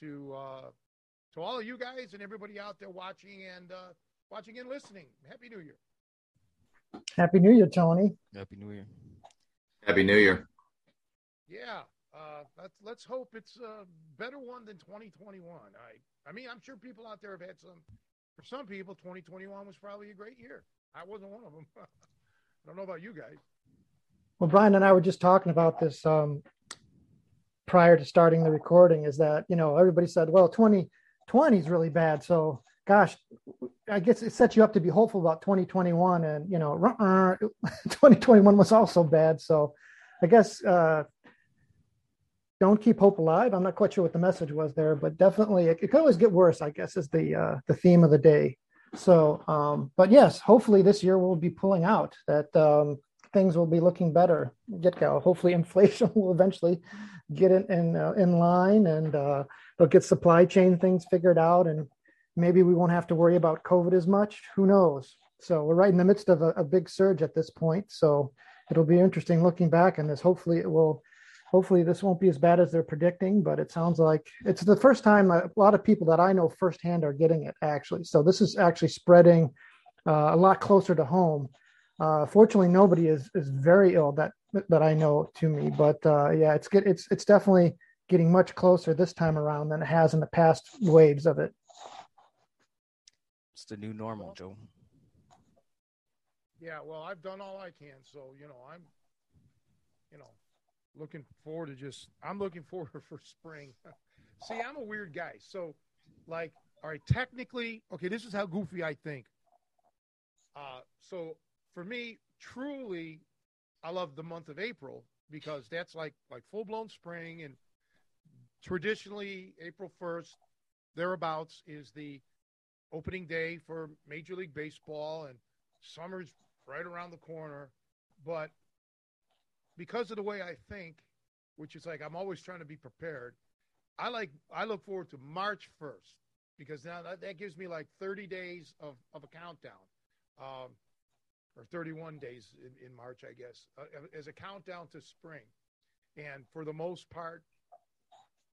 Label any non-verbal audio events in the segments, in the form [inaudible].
To uh, to all of you guys and everybody out there watching and uh, watching and listening. Happy New Year. Happy New Year, Tony. Happy New Year. Happy New Year. Yeah, uh, let's let's hope it's a better one than 2021. I I mean, I'm sure people out there have had some. For some people, 2021 was probably a great year. I wasn't one of them. [laughs] I don't know about you guys. Well, Brian and I were just talking about this um, prior to starting the recording. Is that you know everybody said, well, 2020 is really bad. So, gosh, I guess it sets you up to be hopeful about 2021. And you know, [laughs] 2021 was also bad. So, I guess uh, don't keep hope alive. I'm not quite sure what the message was there, but definitely it, it could always get worse. I guess is the uh, the theme of the day. So, um, but yes, hopefully this year we'll be pulling out that. Um, things will be looking better. Get go. Hopefully [laughs] inflation will eventually get in in, uh, in line and uh, they'll get supply chain things figured out and maybe we won't have to worry about covid as much. Who knows? So we're right in the midst of a, a big surge at this point. So it'll be interesting looking back on this hopefully it will hopefully this won't be as bad as they're predicting but it sounds like it's the first time a lot of people that i know firsthand are getting it actually. So this is actually spreading uh, a lot closer to home uh, fortunately, nobody is is very ill that that I know to me. But uh, yeah, it's get it's it's definitely getting much closer this time around than it has in the past waves of it. It's the new normal, Joe. Yeah, well, I've done all I can, so you know, I'm, you know, looking forward to just. I'm looking [laughs] forward for spring. [laughs] See, I'm a weird guy, so like, all right, technically, okay, this is how goofy I think. Uh, so for me, truly, I love the month of April because that's like like full blown spring and traditionally April first thereabouts is the opening day for Major League Baseball and summer's right around the corner. But because of the way I think, which is like I'm always trying to be prepared, I like I look forward to March first because now that, that gives me like 30 days of, of a countdown. Um, or 31 days in, in March, I guess, uh, as a countdown to spring. And for the most part,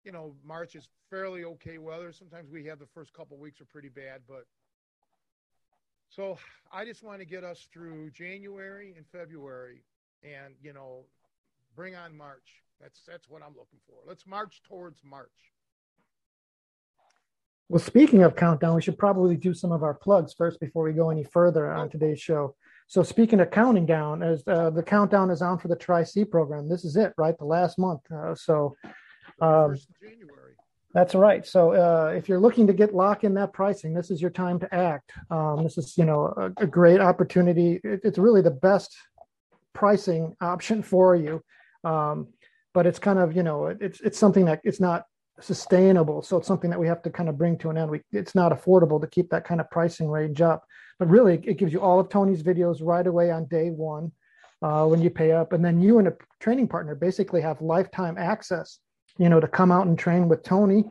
you know, March is fairly okay weather. Sometimes we have the first couple weeks are pretty bad, but so I just want to get us through January and February, and you know, bring on March. That's that's what I'm looking for. Let's march towards March. Well, speaking of countdown, we should probably do some of our plugs first before we go any further on today's show. So speaking of counting down, as uh, the countdown is on for the Tri C program, this is it, right? The last month. Uh, so um, January. That's right. So uh, if you're looking to get lock in that pricing, this is your time to act. Um, this is, you know, a, a great opportunity. It, it's really the best pricing option [laughs] for you. Um, but it's kind of, you know, it, it's it's something that it's not sustainable. So it's something that we have to kind of bring to an end. We, it's not affordable to keep that kind of pricing range up. But really, it gives you all of Tony's videos right away on day one uh, when you pay up, and then you and a training partner basically have lifetime access. You know, to come out and train with Tony,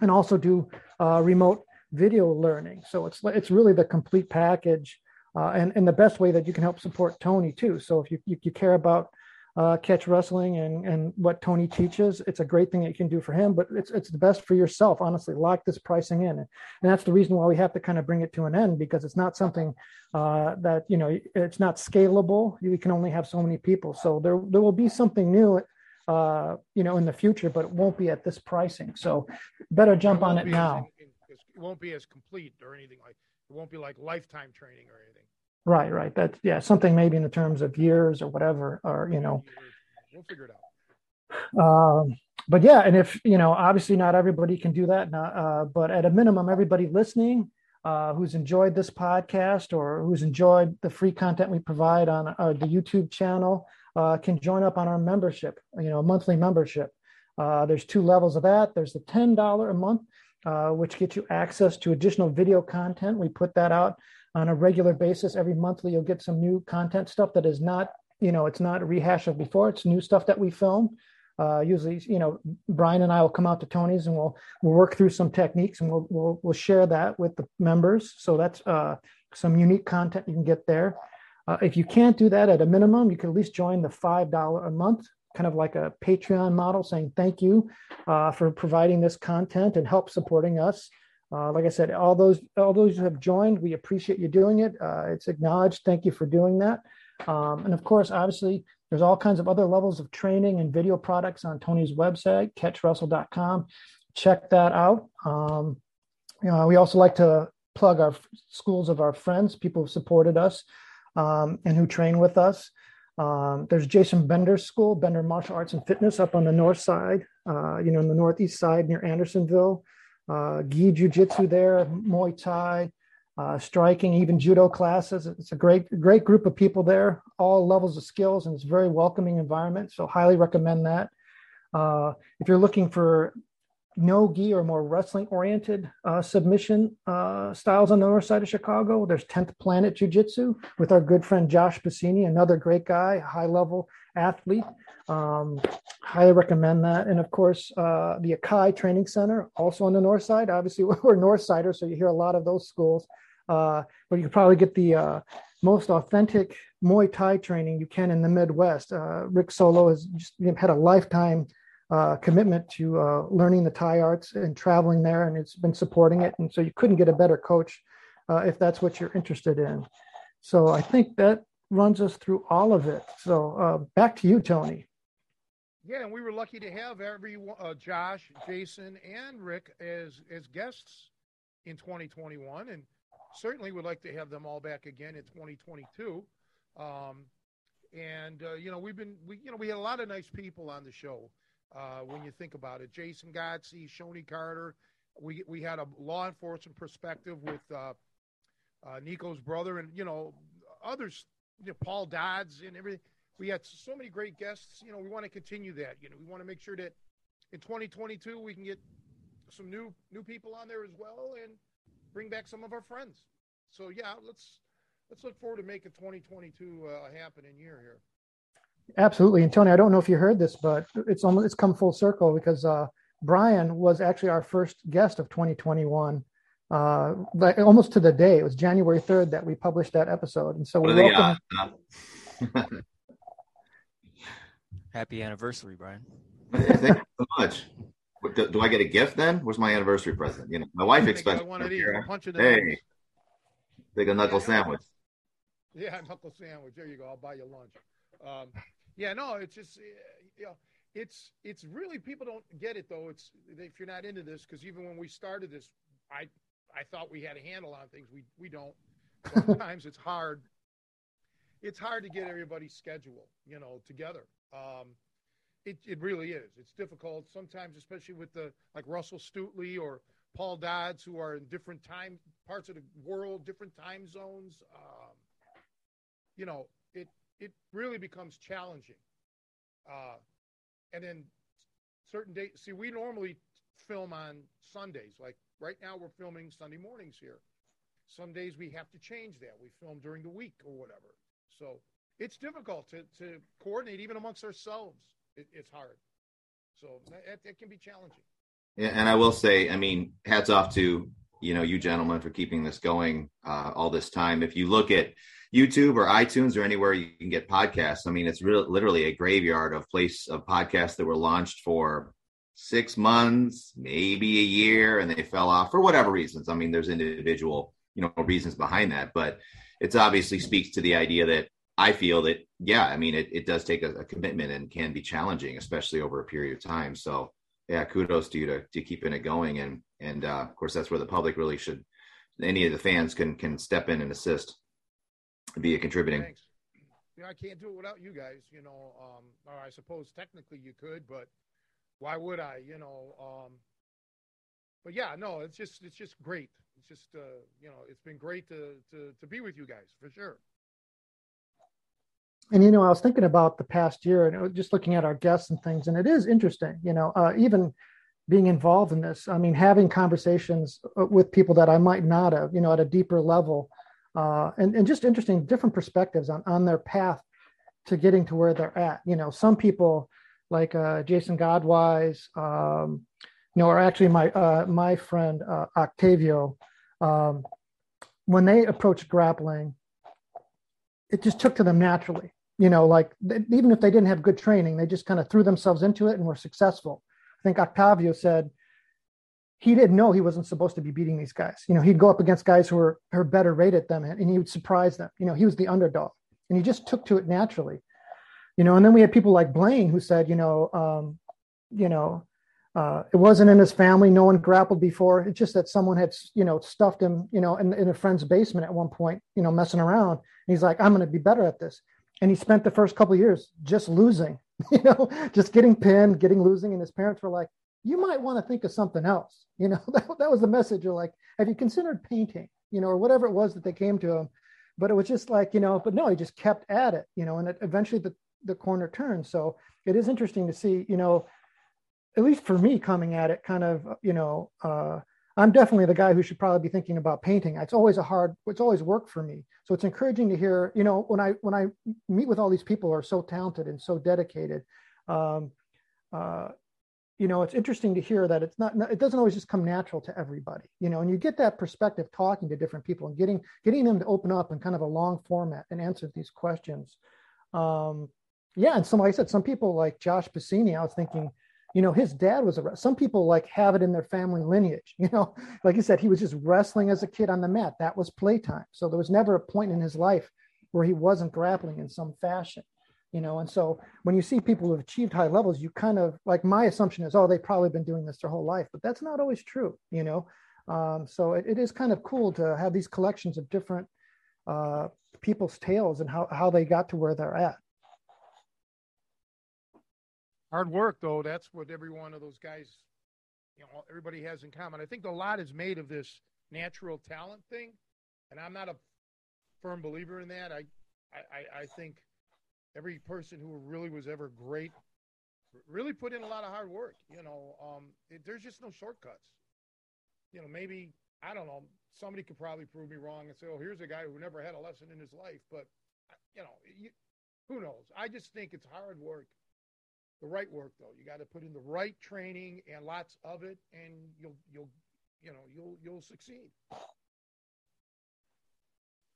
and also do uh, remote video learning. So it's it's really the complete package, uh, and and the best way that you can help support Tony too. So if you you, you care about uh, catch wrestling and and what Tony teaches. It's a great thing that you can do for him, but it's it's the best for yourself. Honestly, lock this pricing in, and that's the reason why we have to kind of bring it to an end because it's not something uh, that you know it's not scalable. You can only have so many people, so there there will be something new. Uh, you know, in the future, but it won't be at this pricing. So, better jump on it now. It won't be as complete or anything like. It won't be like lifetime training or anything. Right, right. That yeah, something maybe in the terms of years or whatever, or you know. We'll figure it out. Um, but yeah, and if you know, obviously not everybody can do that. Not, uh, but at a minimum, everybody listening uh, who's enjoyed this podcast or who's enjoyed the free content we provide on uh, the YouTube channel uh, can join up on our membership. You know, monthly membership. Uh, there's two levels of that. There's the ten dollar a month, uh, which gets you access to additional video content. We put that out on a regular basis. Every monthly, you'll get some new content stuff that is not, you know, it's not a rehash of before. It's new stuff that we film. Uh, usually, you know, Brian and I will come out to Tony's and we'll we'll work through some techniques and we'll we'll, we'll share that with the members. So that's uh, some unique content you can get there. Uh, if you can't do that at a minimum, you can at least join the five dollar a month, kind of like a Patreon model, saying thank you uh, for providing this content and help supporting us. Uh, like I said, all those all those who have joined, we appreciate you doing it. Uh, it's acknowledged. Thank you for doing that. Um, and of course, obviously, there's all kinds of other levels of training and video products on Tony's website, catchwrestling.com. Check that out. Um, you know, we also like to plug our schools of our friends, people who supported us um, and who train with us. Um, there's Jason Bender's school, Bender Martial Arts and Fitness, up on the north side, uh, you know, in the northeast side near Andersonville. Uh, Gi Jiu Jitsu there, Muay Thai, uh, striking, even judo classes. It's a great, great group of people there, all levels of skills, and it's a very welcoming environment. So, highly recommend that. Uh, if you're looking for no gi or more wrestling oriented uh, submission uh, styles on the north side of Chicago, there's 10th Planet Jiu Jitsu with our good friend Josh Bassini, another great guy, high level athlete. Um, highly recommend that. And of course, uh, the Akai Training Center, also on the north side. Obviously, [laughs] we're north siders, so you hear a lot of those schools. Uh, but you can probably get the uh, most authentic Muay Thai training you can in the Midwest. Uh, Rick Solo has just had a lifetime uh, commitment to uh, learning the Thai arts and traveling there, and it's been supporting it. And so you couldn't get a better coach if that's what you're interested in. So I think that runs us through all of it. So back to you, Tony. Yeah, and we were lucky to have every uh, Josh, Jason, and Rick as as guests in 2021, and certainly would like to have them all back again in 2022. Um, and uh, you know, we've been we you know we had a lot of nice people on the show. Uh, when you think about it, Jason Godsey, Shonie Carter, we we had a law enforcement perspective with uh, uh Nico's brother, and you know others, you know, Paul Dodds and everything. We had so many great guests. You know, we want to continue that. You know, we want to make sure that in 2022 we can get some new new people on there as well, and bring back some of our friends. So yeah, let's let's look forward to making 2022 uh, a happening year here. Absolutely, and Tony, I don't know if you heard this, but it's almost it's come full circle because uh, Brian was actually our first guest of 2021. Uh, like almost to the day, it was January 3rd that we published that episode, and so we welcome. [laughs] Happy anniversary, Brian. Thank you so much. Do, do, I get a gift then? Where's my anniversary present? You know, my wife expects. I One of these, hey, take a knuckle yeah, sandwich. Yeah, knuckle sandwich. There you go. I'll buy you lunch. Um, yeah, no, it's just you know, it's it's really people don't get it though. It's if you're not into this because even when we started this, I I thought we had a handle on things. We we don't. Sometimes it's hard. It's hard to get everybody's schedule, you know, together. Um, it, it really is. It's difficult sometimes, especially with the like Russell Stutely or Paul Dodds, who are in different time parts of the world, different time zones. Um, you know, it it really becomes challenging. Uh, and then certain days. See, we normally film on Sundays. Like right now, we're filming Sunday mornings here. Some days we have to change that. We film during the week or whatever. So it's difficult to, to coordinate even amongst ourselves it, it's hard. So it, can be challenging. Yeah, and I will say, I mean, hats off to you know you gentlemen for keeping this going uh, all this time. If you look at YouTube or iTunes or anywhere you can get podcasts, I mean, it's really literally a graveyard of place of podcasts that were launched for six months, maybe a year, and they fell off for whatever reasons. I mean, there's individual you know reasons behind that, but it's obviously speaks to the idea that I feel that, yeah, I mean, it, it does take a, a, commitment and can be challenging, especially over a period of time. So, yeah, kudos to you to, to keeping it going. And, and uh, of course, that's where the public really should, any of the fans can, can step in and assist. be a contributing. Thanks. You know, I can't do it without you guys. You know, um, or I suppose technically you could, but why would I? You know, um, but yeah, no, it's just it's just great. It's just uh, you know, it's been great to to to be with you guys for sure. And you know, I was thinking about the past year and just looking at our guests and things, and it is interesting. You know, uh, even being involved in this. I mean, having conversations uh, with people that I might not have, you know, at a deeper level, uh, and and just interesting different perspectives on on their path to getting to where they're at. You know, some people like uh, Jason Godsey, um, you know, or actually my uh, my friend uh, Octavio, um, when they approached grappling, it just took to them naturally. You know, like even if they didn't have good training, they just kind of threw themselves into it and were successful. I think Octavio said he didn't know he wasn't supposed to be beating these guys. You know, he'd go up against guys who were, who were better rated than him, and he would surprise them. You know, he was the underdog, and he just took to it naturally. You know, and then we had people like Blaine who said, you know, um, you know, uh, it wasn't in his family. No one grappled before. It's just that someone had, you know, stuffed him, you know, in, in a friend's basement at one point, you know, messing around. And he's like, I'm going to be better at this. And he spent the first couple years just losing, [laughs] you know, just getting pinned, getting losing. And his parents were like, you might want to think of something else. You know, [laughs] that, that was the message. You're like, have you considered painting, you know, or whatever it was that they came to him. But it was just like, you know, but no, he just kept at it, you know, and it, eventually the, the corner turned. So it is interesting to see, you know, at least for me coming at it kind of, you know, uh, I'm definitely the guy who should probably be thinking about painting. It's always a hard, it's always work for me. So it's encouraging to hear, you know, when I when I meet with all these people who are so talented and so dedicated, um, uh, you know, it's interesting to hear that it's not, it doesn't always just come natural to everybody, you know, and you get that perspective talking to different people and getting getting them to open up in kind of a long format and answer these questions. Um, yeah, and some, like I said, some people like Josh Piscini, I was thinking, you know his dad was a some people like have it in their family lineage [laughs] you know? Like you said he was just wrestling as a kid on the mat. That was playtime. So there was never a point in his life where he wasn't grappling in some fashion you know? And so when you see people who have achieved high levels you kind of like my assumption is oh they've probably been doing this their whole life but that's not always true you know? Um, so it, it is kind of cool to have these collections of different uh, people's tales and how, how they got to where they're at hard work though. That's what every one of those guys you know everybody has in common. I think a lot is made of this natural talent thing and i'm not a firm believer in that. I i i think every person who really was ever great really put in a lot of hard work you know. Um it, there's just no shortcuts. You know maybe i don't know somebody could probably prove me wrong and say oh here's a guy who never had a lesson in his life but you know you, who knows? I just think it's hard work the right work though. You got to put in the right training and lots of it, and you'll you'll you know you'll you'll succeed.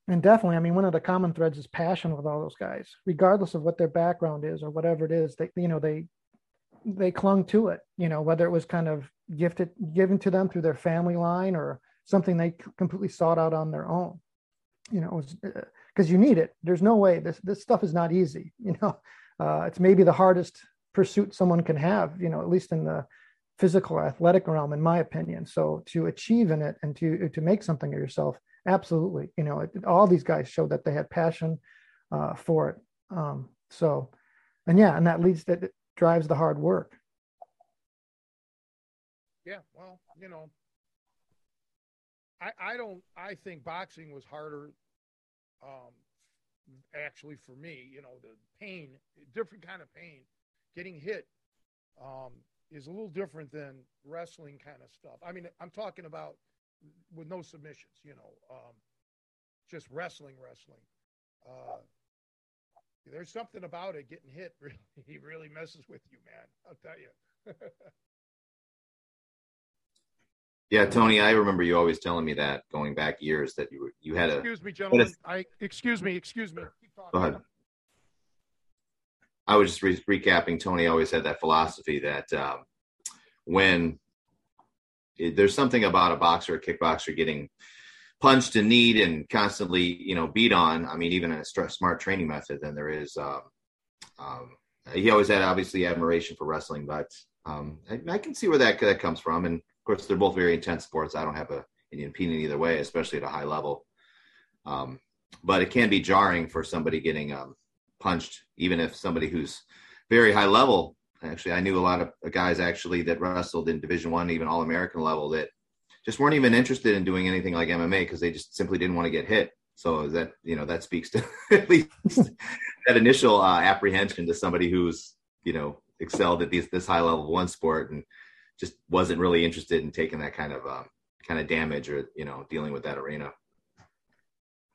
And definitely, I mean, one of the common threads is passion with all those guys, regardless of what their background is or whatever it is. They you know they they clung to it. You know whether it was kind of gifted given to them through their family line or something they completely sought out on their own. You know, because uh, you need it. There's no way this this stuff is not easy. [laughs] You know, uh, it's maybe the hardest pursuit someone can have, you know, at least in the physical athletic realm, in my opinion. So to achieve in it and to to make something of yourself, absolutely, you know, it, all these guys showed that they had passion uh, for it. Um, so, and yeah, and that leads that drives the hard work. Yeah, well, you know, I I don't I think boxing was harder um actually for me, you know, the pain, different kind of pain getting hit um, is a little different than wrestling kind of stuff. I mean, I'm talking about with no submissions, you know, um, just wrestling, wrestling. Uh, there's something about it getting hit. [laughs] Really, he really messes with you, man. I'll tell you. [laughs] yeah, Tony, I remember you always telling me that going back years that you were, you had a. Excuse me, gentlemen. A, I excuse me, excuse me. Go ahead. I was just re- recapping. Tony always had that philosophy that um, when it, there's something about a boxer, a kickboxer getting punched and kneed and constantly, you know, beat on. I mean, even in a smart training method, then there is. Um, um, he always had obviously admiration for wrestling, but um, I, I, can see where that that comes from. And of course, they're both very intense sports. I don't have a, an opinion either way, especially at a high level. Um, but it can be jarring for somebody getting um, punched, even if somebody who's very high level. Actually, I knew a lot of guys actually that wrestled in Division One, even All American level, that just weren't even interested in doing anything like MMA because they just simply didn't want to get hit. So that you know that speaks to [laughs] at least that initial uh, apprehension to somebody who's you know excelled at these this high level one sport and just wasn't really interested in taking that kind of uh, kind of damage or you know dealing with that arena.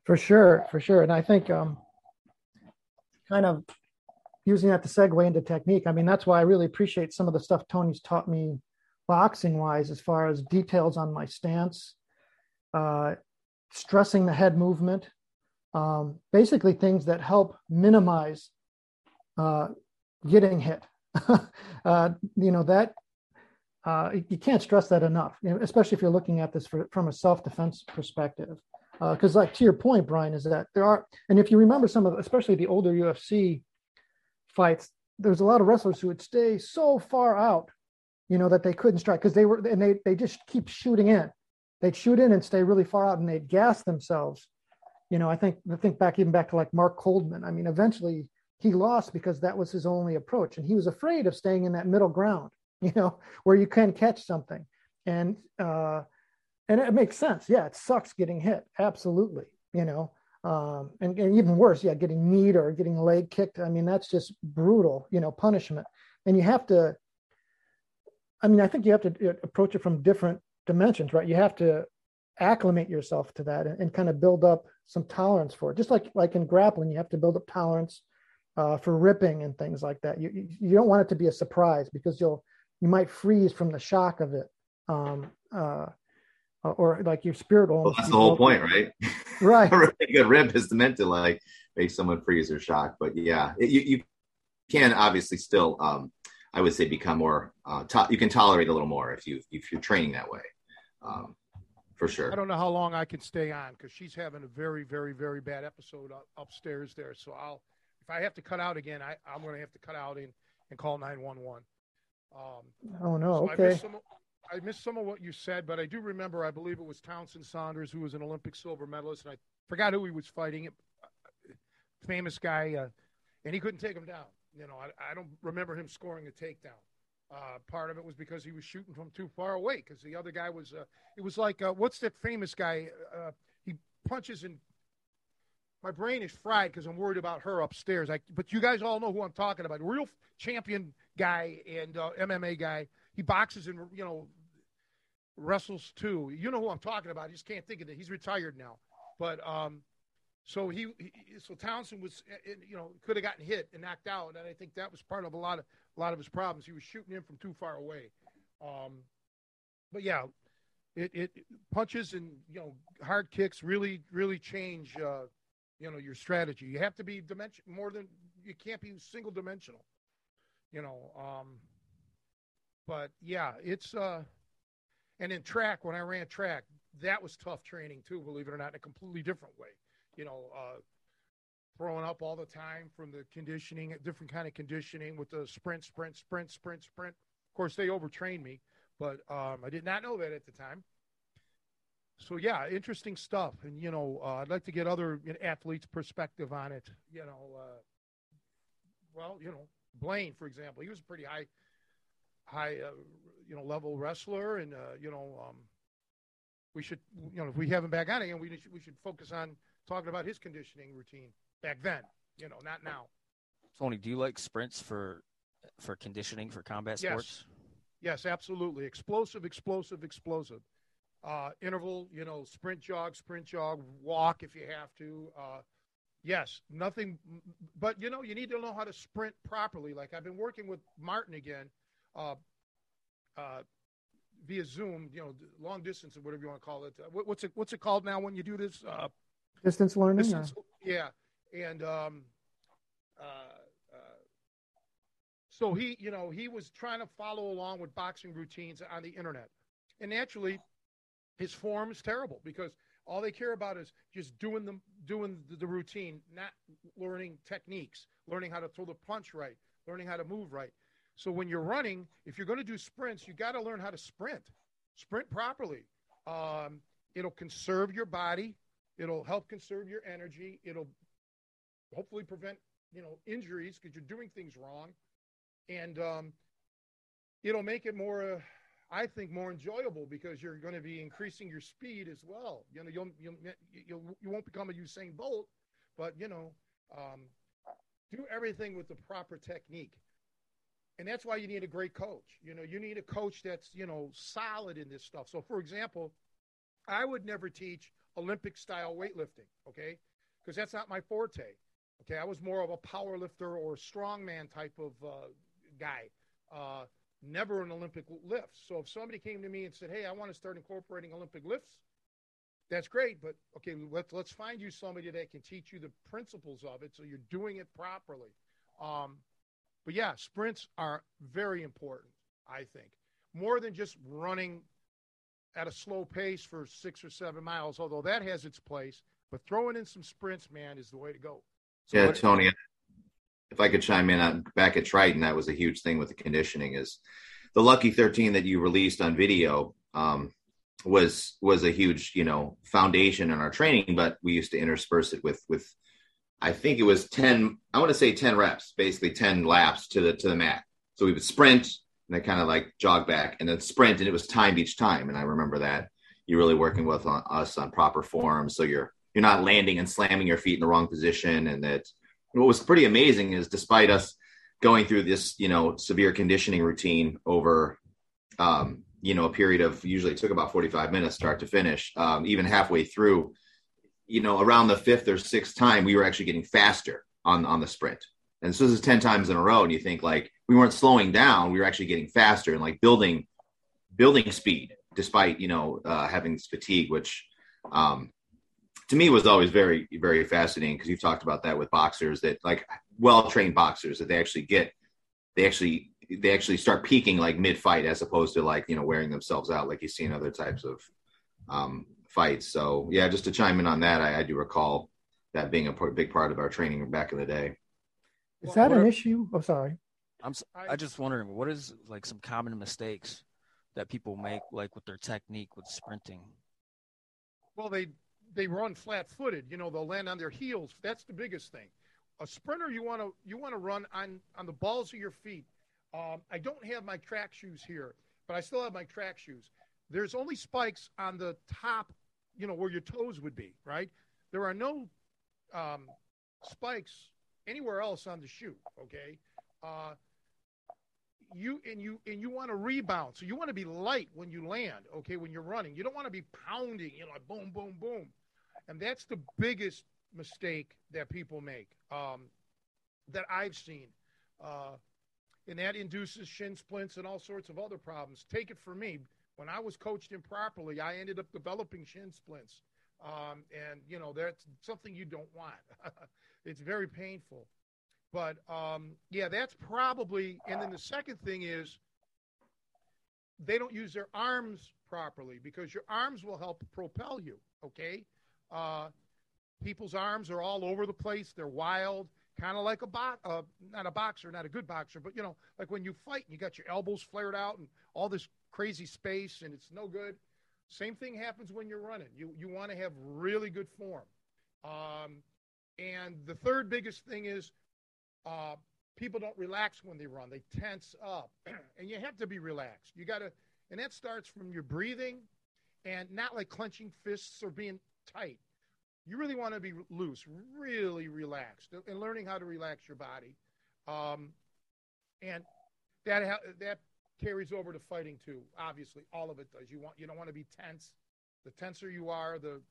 For sure, for sure, and I think um, kind of using that to segue into technique. I mean, that's why I really appreciate some of the stuff Tony's taught me boxing wise, as far as details on my stance, uh, stressing the head movement, um, basically things that help minimize uh, getting hit. [laughs] uh, you know that uh, you can't stress that enough, especially if you're looking at this for, from a self-defense perspective. Because, uh, like to your point, Brian, is that there are, and if you remember some of, especially the older UFC fights, there's a lot of wrestlers who would stay so far out, you know, that they couldn't strike because they were, and they they just keep shooting in. They'd shoot in and stay really far out, and they'd gas themselves. You know, I think I think back even back to like Mark Coleman. I mean, eventually he lost because that was his only approach, and he was afraid of staying in that middle ground [laughs] you know, where you can catch something. And uh, and it makes sense. Yeah, it sucks getting hit. Absolutely. You know, um, and, and even worse, yeah, getting kneed or getting leg kicked. I mean, that's just brutal, you know, punishment. And you have to, I mean, I think you have to uh, approach it from different dimensions, right? You have to acclimate yourself to that and, and kind of build up some tolerance for it. Just like like in grappling, you have to build up tolerance uh, for ripping and things like that. You you don't want it to be a surprise because you'll you might freeze from the shock of it. Um, uh, or like your spirit will. Well, that's the whole point, right? [laughs] Right. a really good rib is meant to like make someone freeze or shock. But yeah, it, you, you can obviously still, um, I would say, become more. Uh, to- you can tolerate a little more if you if you're training that way, um, for sure. I don't know how long I can stay on because she's having a very, very, very bad episode up, upstairs there. So I'll, if I have to cut out again, I, I'm going to have to cut out and, and call nine one one. Um, oh no, so okay. I missed, some, of what you said, but I do remember. I believe it was Townsend Saunders who was an Olympic silver medalist, and I forgot who he was fighting. Famous guy, uh, and he couldn't take him down. You know, I, I don't remember him scoring a takedown. Uh, part of it was because he was shooting from too far away. Because the other guy was, uh, it was like, uh, what's that famous guy? Uh, he punches and my brain is fried because I'm worried about her upstairs. I, but you guys all know who I'm talking about. Real champion guy and uh, MMA guy. He boxes and you know wrestles too. You know who I'm talking about. I just can't think of it. He's retired now, but um, so he, he so Townsend was eh, eh, you know could have gotten hit and knocked out, and I think that was part of a lot of a lot of his problems. He was shooting in from too far away. Um, but yeah, it, it punches and you know hard kicks really really change uh, you know your strategy. You have to be dimension more than you can't be single dimensional you know. Um, but yeah, it's uh, and in track when I ran track, that was tough training too. Believe it or not, in a completely different way. You know, uh, throwing up all the time from the conditioning, different kind of conditioning with the sprint, sprint, sprint, sprint, sprint. Of course, they overtrained me, but um, I did not know that at the time. So yeah, interesting stuff, and you know, uh, I'd like to get other athletes' perspective on it. You know, uh, well, you know, Blaine, for example, he was pretty high, high, uh, you know, level wrestler, and uh, you know, um, we should, you know, if we have him back on again, we should, we should focus on talking about his conditioning routine back then. You know, not now. Tony, do you like sprints for for conditioning for combat sports? Yes, yes absolutely. Explosive, explosive, explosive. Uh, interval, you know, sprint jog, sprint jog, walk if you have to. Uh, Yes, nothing, but you know, you need to know how to sprint properly. Like I've been working with Martin again, uh, uh, via Zoom. You know, long distance or whatever you want to call it. Uh, what, what's it What's it called now when you do this? Uh, distance learning. Distance, yeah, and um, uh, uh, so he, you know, he was trying to follow along with boxing routines on the internet, and naturally, his form is terrible because all they care about is just doing the doing the routine, not learning techniques, learning how to throw the punch right, learning how to move right. So when you're running, if you're going to do sprints, you got to learn how to sprint, sprint properly. Um, it'll conserve your body. It'll help conserve your energy. It'll hopefully prevent you know injuries because you're doing things wrong, and um, it'll make it more. Uh, I think more enjoyable because you're going to be increasing your speed as well. You know, you'll you'll, you'll you won't become a Usain Bolt, but you know, um, do everything with the proper technique. And that's why you need a great coach. You know, you need a coach that's, you know, solid in this stuff. So, for example, I would never teach Olympic style weightlifting, okay? Because that's not my forte. Okay, I was more of a power lifter or strongman type of uh, guy. Uh, never an Olympic lift. So if somebody came to me and said, "Hey, I want to start incorporating Olympic lifts," that's great. But okay, let's let's find you somebody that can teach you the principles of it, so you're doing it properly. Um, but yeah, sprints are very important. I think more than just running at a slow pace for six or seven miles, although that has its place. But throwing in some sprints, man, is the way to go. So yeah, Tony, if I could chime in on back at Triton, that was a huge thing with the conditioning is the Lucky 13 that you released on video um, was was a huge you know foundation in our training, but we used to intersperse it with with I think it was 10 I want to say 10 reps, basically 10 laps to the to the mat. So we would sprint and then kind of like jog back and then sprint and it was timed each time. And I remember that. You're really working with on, us on proper form. So you're you're not landing and slamming your feet in the wrong position. And that what was pretty amazing is despite us going through this, you know, severe conditioning routine over, um, you know, a period of usually took about 45 minutes start to finish, um, even halfway through, you know, around the fifth or sixth time, we were actually getting faster on, on the sprint. And so this is 10 times in a row. And you think like we weren't slowing down, we were actually getting faster and like building, building speed despite, you know, uh, having this fatigue, which, um, to me was always very very fascinating because you've talked about that with boxers that like well trained boxers that they actually get they actually they actually start peaking like mid fight as opposed to like you know wearing themselves out like you see in other types of um, fights. So yeah, just to chime in on that, I, I do recall that being a big part of our training back in the day. Is that an issue? I'm oh, sorry. I'm I just wondering what is like some common mistakes that people make like with their technique with sprinting. Well, they they run flat-footed. You know, they'll land on their heels. That's the biggest thing. A sprinter, you want to you want to run on on the balls of your feet. Um, I don't have my track shoes here, but I still have my track shoes. There's only spikes on the top, you know, where your toes would be. Right. There are no um, spikes anywhere else on the shoe. Okay. Uh, you and you and you want to rebound, so you want to be light when you land. Okay, when you're running, you don't want to be pounding. You know, like boom, boom, boom. And that's the biggest mistake that people make um, that I've seen. Uh, and that induces shin splints and all sorts of other problems. Take it from me. When I was coached improperly, I ended up developing shin splints. Um, and, you know, that's something you don't want. [laughs] it's very painful. But um, yeah, that's probably. And then the second thing is they don't use their arms properly because your arms will help propel you. Okay. Uh, people's arms are all over the place. They're wild, kind of like a box, uh, not a boxer, not a good boxer, but you know, like when you fight and you got your elbows flared out and all this crazy space and it's no good. Same thing happens when you're running. You you want to have really good form. Um, and the third biggest thing is uh, people don't relax when they run. They tense up, [clears throat] and you have to be relaxed. You got to, and that starts from your breathing, and not like clenching fists or being tight. You really want to be loose, really relaxed, and learning how to relax your body. Um, and that ha- that carries over to fighting too. Obviously, all of it does. You want you don't want to be tense. The tenser you are, the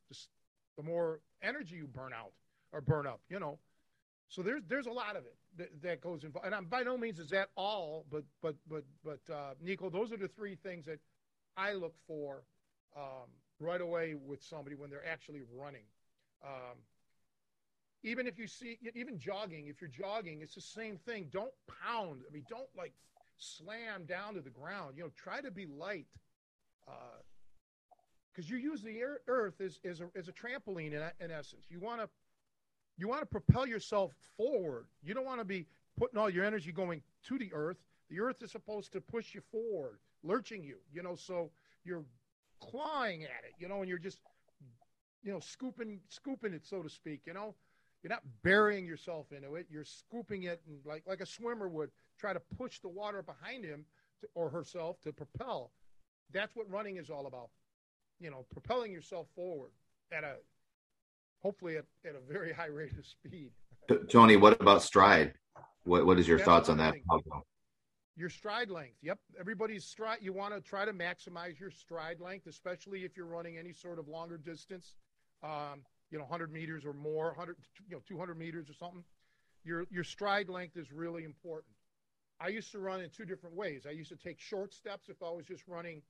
the, more energy you burn out or burn up. You know, so there's there's a lot of it that, that goes involved. And I'm, by no means is that all, but but but but uh, Nico, those are the three things that I look for um, right away with somebody when they're actually running. Um, even if you see, even jogging, if you're jogging, it's the same thing. Don't pound. I mean, don't like slam down to the ground. You know, try to be light. Because uh, you use the earth as, as, a, as a trampoline in, in essence. You want to you want to propel yourself forward. You don't want to be putting all your energy going to the earth. The earth is supposed to push you forward, lurching you, you know, so you're clawing at it, you know, and you're just you know, scooping scooping it, so to speak. You know, you're not burying yourself into it. You're scooping it, and like like a swimmer would try to push the water behind him to, or herself to propel. That's what running is all about. You know, propelling yourself forward at a hopefully at, at a very [laughs] high rate of speed. Tony, what about stride? What what is your That's thoughts on that? Your stride length. Yep. Everybody's stride. You want to try to maximize your stride length, especially if you're running any sort of longer distance, um, you know, 100 meters or more, 100, you know, 200 meters or something. Your your stride length is really important. I used to run in two different ways. I used to take short steps if I was just running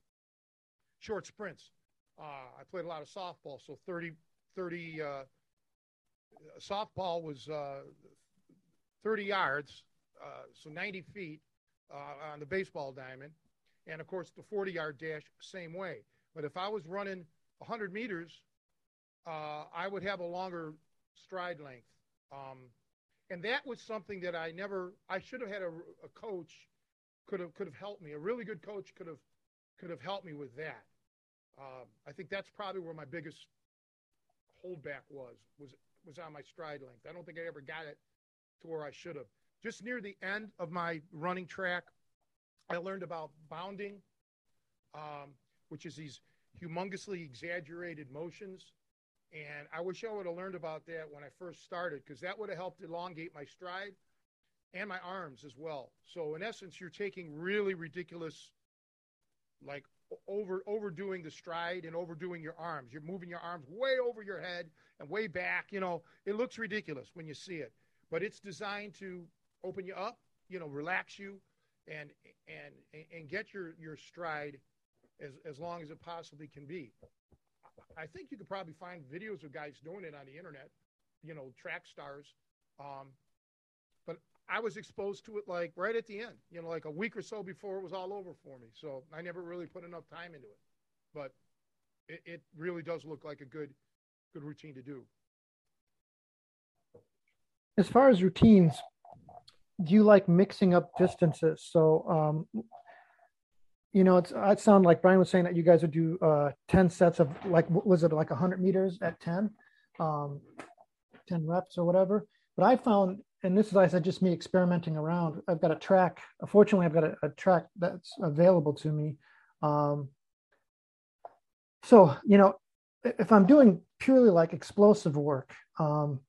short sprints. Uh, I played a lot of softball, so 30, 30 uh, softball was uh, 30 yards, uh, so 90 feet uh, on the baseball diamond. And of course, the 40 yard dash, same way. But if I was running 100 meters, I would have a longer stride length. Um, and that was something that I never, I should have had a, a coach could have, could have helped me. A really good coach could have, could have helped me with that. Um, I think that's probably where my biggest holdback was, was, was on my stride length. I don't think I ever got it to where I should have. Just near the end of my running track, I learned about bounding, um, which is these humongously exaggerated motions. And I wish I would have learned about that when I first started because that would have helped elongate my stride and my arms as well. So in essence, you're taking really ridiculous, like over overdoing the stride and overdoing your arms. You're moving your arms way over your head and way back. You know, it looks ridiculous when you see it, but it's designed to open you up, you know, relax you, and and and get your your stride as as long as it possibly can be. I think you could probably find videos of guys doing it on the internet, you know, track stars. Um, but I was exposed to it like right at the end, you know, like a week or so before it was all over for me. So I never really put enough time into it. But it, it really does look like a good good routine to do. As far as routines, do you like mixing up distances? So, um, you know, it's it sound like Brian was saying that you guys would do uh, ten sets of like was it like hundred meters at ten, um, ten reps or whatever. But I found, and this is I said, just me experimenting around. I've got a track. Fortunately, I've got a, a track that's available to me. Um, so you know, if I'm doing purely like explosive work, um,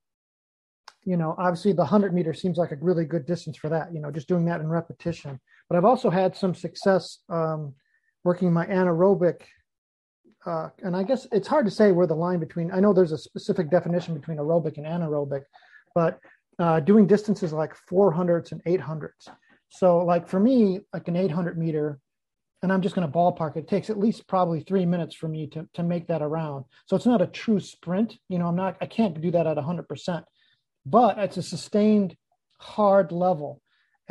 you know, obviously the 100 meter seems like a really good distance for that, you know, just doing that in repetition. But I've also had some success um, working my anaerobic. Uh, and I guess it's hard to say where the line between, I know there's a specific definition between aerobic and anaerobic, but uh, doing distances like 400s and 800s. So, like for me, like an 800 meter, and I'm just going to ballpark it, takes at least probably three minutes for me to, to make that around. So it's not a true sprint. You know, I'm not, I can't do that at 100% but it's a sustained hard level.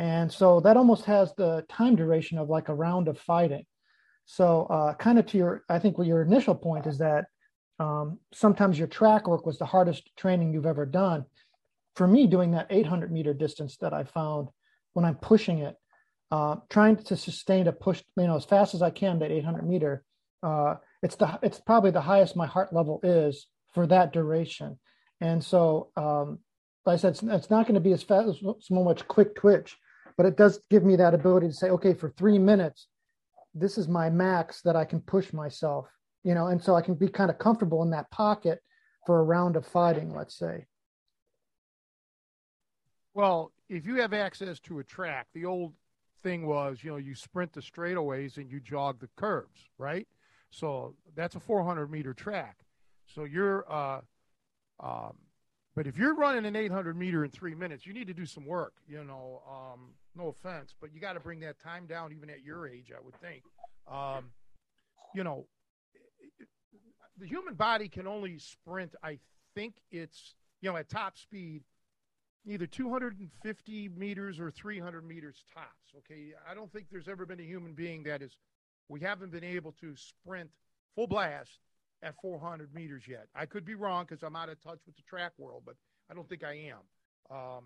And so that almost has the time duration of like a round of fighting. So, uh, kind of to your, I think what your initial point is that um, sometimes your track work was the hardest training you've ever done. For me, doing that 800 meter distance that I found when I'm pushing it, uh, trying to sustain a push, you know, as fast as I can that 800 meter, uh, it's the it's probably the highest my heart level is for that duration. And so um, like I said, it's, it's not going to be as fast, as so much quick twitch, but it does give me that ability to say, okay, for three minutes, this is my max that I can push myself, you know, and so I can be kind of comfortable in that pocket for a round of fighting, let's say. Well, if you have access to a track, the old thing was, you know, you sprint the straightaways and you jog the curves, right? So that's a 400 meter track. So you're, uh, um, but if you're running an 800 meter in three minutes, you need to do some work. You know, um, no offense, but you got to bring that time down, even at your age, I would think. Um, you know, the human body can only sprint. I think it's you know at top speed, either 250 meters or 300 meters tops. Okay, I don't think there's ever been a human being that is. We haven't been able to sprint full blast at 400 meters yet. I could be wrong because I'm out of touch with the track world, but I don't think I am. Um,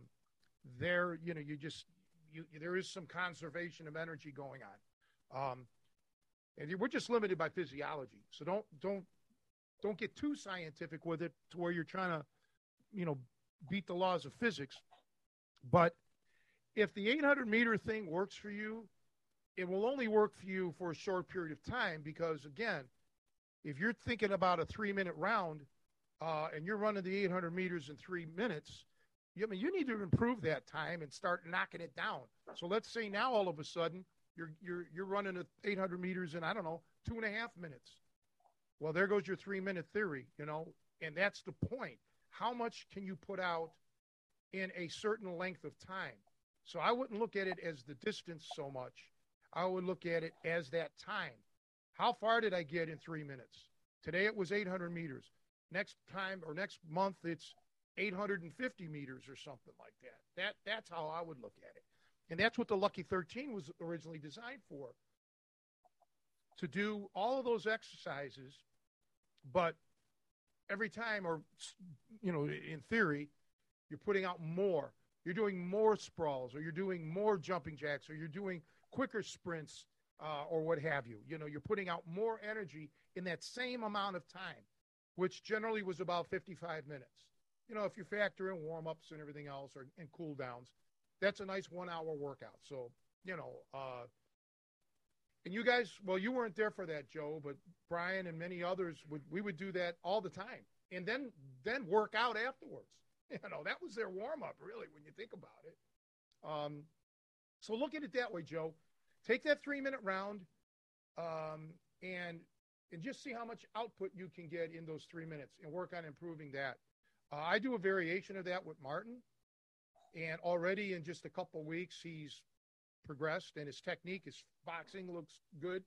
there, you know, you just you, there is some conservation of energy going on, um, and we're just limited by physiology. So don't don't don't get too scientific with it to where you're trying to, you know, beat the laws of physics. But if the 800 meter thing works for you, it will only work for you for a short period of time because, again, if you're thinking about a three minute round uh, and you're running the 800 meters in three minutes, you, I mean, you need to improve that time and start knocking it down. So let's say now all of a sudden you're you're you're running a 800 meters in I don't know two and a half minutes. Well, there goes your three minute theory, you know, and that's the point. How much can you put out in a certain length of time? So I wouldn't look at it as the distance so much. I would look at it as that time. How far did I get in three minutes? Today it was 800 meters. Next time or next month it's 850 meters or something like that. That that's how I would look at it. And that's what the Lucky 13 was originally designed for. To do all of those exercises, but every time, or, you know, in theory, you're putting out more. You're doing more sprawls, or you're doing more jumping jacks, or you're doing quicker sprints, uh, or what have you. You know, you're putting out more energy in that same amount of time, which generally was about 55 minutes. You know, if you factor in warm ups and everything else, or and cool downs, that's a nice one hour workout. So, you know, uh, and you guys, well, you weren't there for that, Joe, but Brian and many others would we would do that all the time, and then then work out afterwards. [laughs] You know, that was their warm up, really, when you think about it. Um, so look at it that way, Joe. Take that three minute round, um, and and just see how much output you can get in those three minutes, and work on improving that. Uh, I do a variation of that with Martin, and already in just a couple weeks, he's progressed, and his technique, his boxing looks good,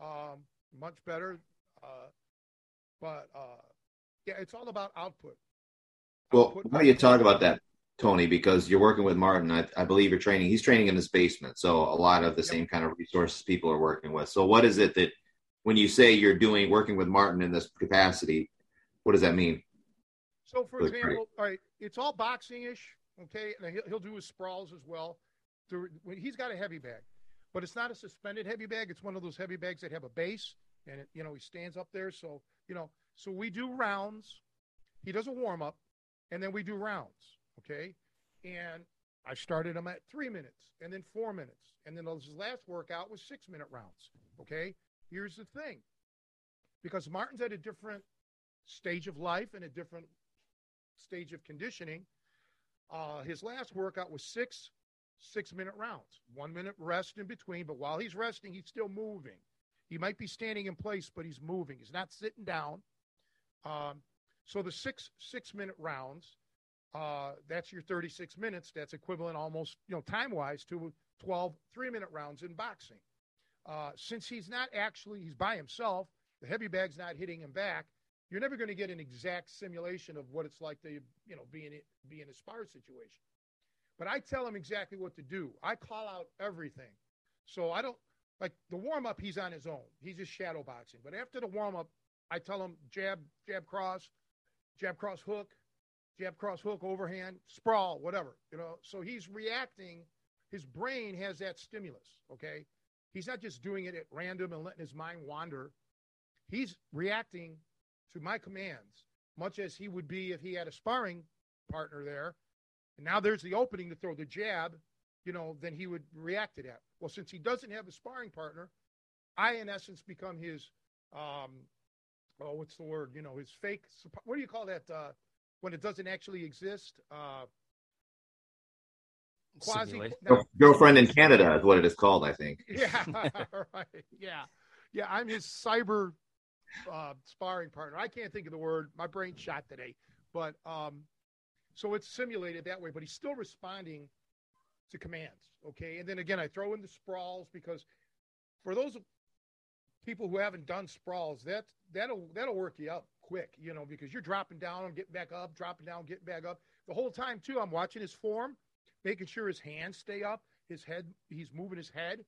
um, much better. Uh, but uh, yeah, it's all about output. Well, output, how do you talk about that, Tony? Because you're working with Martin. I, I, believe you're training. He's training in his basement, so a lot of the yep. same kind of resources people are working with. So, what is it that when you say you're doing working with Martin in this capacity, what does that mean? So, for example, all right, it's all boxing ish, okay, and he'll, he'll do his sprawls as well he's got a heavy bag, but it's not a suspended heavy bag. It's one of those heavy bags that have a base, and it, you know he stands up there. So you know, so we do rounds. He does a warm up, and then we do rounds. Okay, and I started him at three minutes, and then four minutes, and then his last workout was six minute rounds. Okay, here's the thing, because Martin's at a different stage of life and a different stage of conditioning. Uh, his last workout was six six minute rounds, one minute rest in between. But while he's resting, he's still moving. He might be standing in place, but he's moving. He's not sitting down. Um, so the six six minute rounds, uh, that's your 36 minutes. That's equivalent almost, you know, time wise to 12 three minute rounds in boxing. Uh, since he's not actually, he's by himself, the heavy bag's not hitting him back. You're never going to get an exact simulation of what it's like to, you know, be in, be in a spar situation. But I tell him exactly what to do. I call out everything. So I don't like the warm up. He's on his own. He's just shadow boxing. But after the warm up, I tell him jab, jab, cross, jab, cross, hook, jab, cross, hook, overhand, sprawl, whatever. You know. So he's reacting. His brain has that stimulus. Okay. He's not just doing it at random and letting his mind wander. He's reacting to my commands, much as he would be if he had a sparring partner there and now there's the opening to throw the jab, you know, then he would react to that. Well, since he doesn't have a sparring partner, I, in essence, become his, um, oh, what's the word? You know, his fake, what do you call that uh, when it doesn't actually exist? Uh, quasi no, girlfriend in Canada is what it is called, I think. [laughs] Yeah, [laughs] right. Yeah, yeah. I'm his cyber uh, sparring partner. I can't think of the word. My brain shot today, but um, so it's simulated that way, but he's still responding to commands. Okay. And then again, I throw in the sprawls because for those people who haven't done sprawls, that that'll that'll work you up quick, you know, because you're dropping down getting back up, dropping down, getting back up. The whole time too, I'm watching his form, making sure his hands stay up, his head, he's moving his head.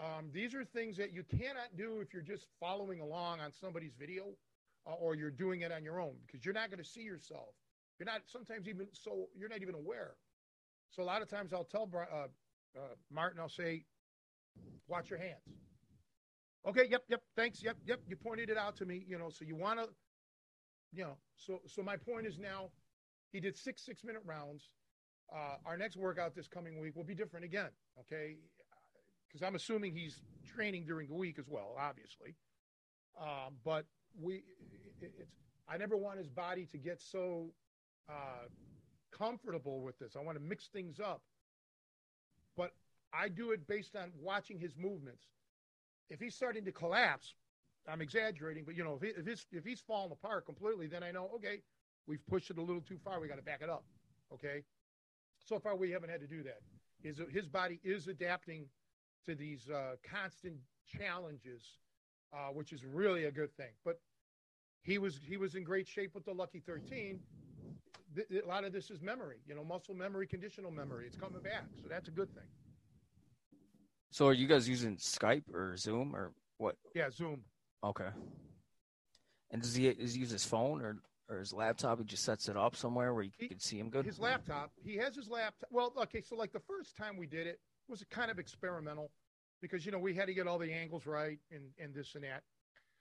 Um, these are things that you cannot do if you're just following along on somebody's video uh, or you're doing it on your own because you're not going to see yourself. You're not sometimes even so you're not even aware. So a lot of times I'll tell uh, uh, Martin, I'll say, watch your hands. Okay, yep, yep, thanks, yep, yep. You pointed it out to me, you know. So you want to you know, so so my point is now, he did six six minute rounds. Uh, our next workout this coming week will be different again. Okay, because I'm assuming he's training during the week as well, obviously. Um, but we, it, it's I never want his body to get so uh, comfortable with this. I want to mix things up. But I do it based on watching his movements. If he's starting to collapse, I'm exaggerating, but you know, if, he, if, if he's falling apart completely, then I know, okay, we've pushed it a little too far. We got to back it up. Okay. So far, we haven't had to do that. His, his body is adapting to these uh, constant challenges, uh, which is really a good thing. But he was he was in great shape with the Lucky 13. a lot of this is memory, you know, muscle memory, conditional memory. It's coming back, so that's a good thing. So, are you guys using Skype or Zoom or what? Yeah, Zoom. Okay. And does he he use his phone or or his laptop? He just sets it up somewhere where you he, can see him good. His laptop. He has his laptop. Well, okay. So like the first time we did it was kind of experimental because you know we had to get all the angles right and and this and that.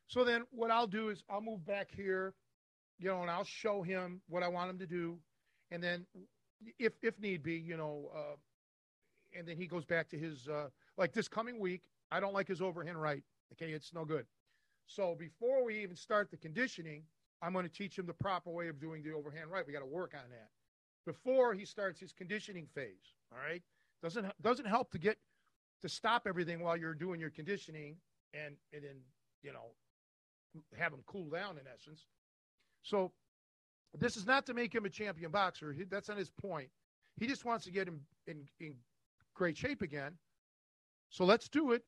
So then what I'll do is I'll move back here, you know, and I'll show him what I want him to do, and then if if need be, you know, uh, and then he goes back to his uh, like this coming week. I don't like his overhand right. Okay, it's no good. So before we even start the conditioning, I'm going to teach him the proper way of doing the overhand right. We got to work on that before he starts his conditioning phase. All right, doesn't doesn't help to get to stop everything while you're doing your conditioning and and then you know have him cool down in essence. So this is not to make him a champion boxer. He, that's not his point. He just wants to get him in, in great shape again. So let's do it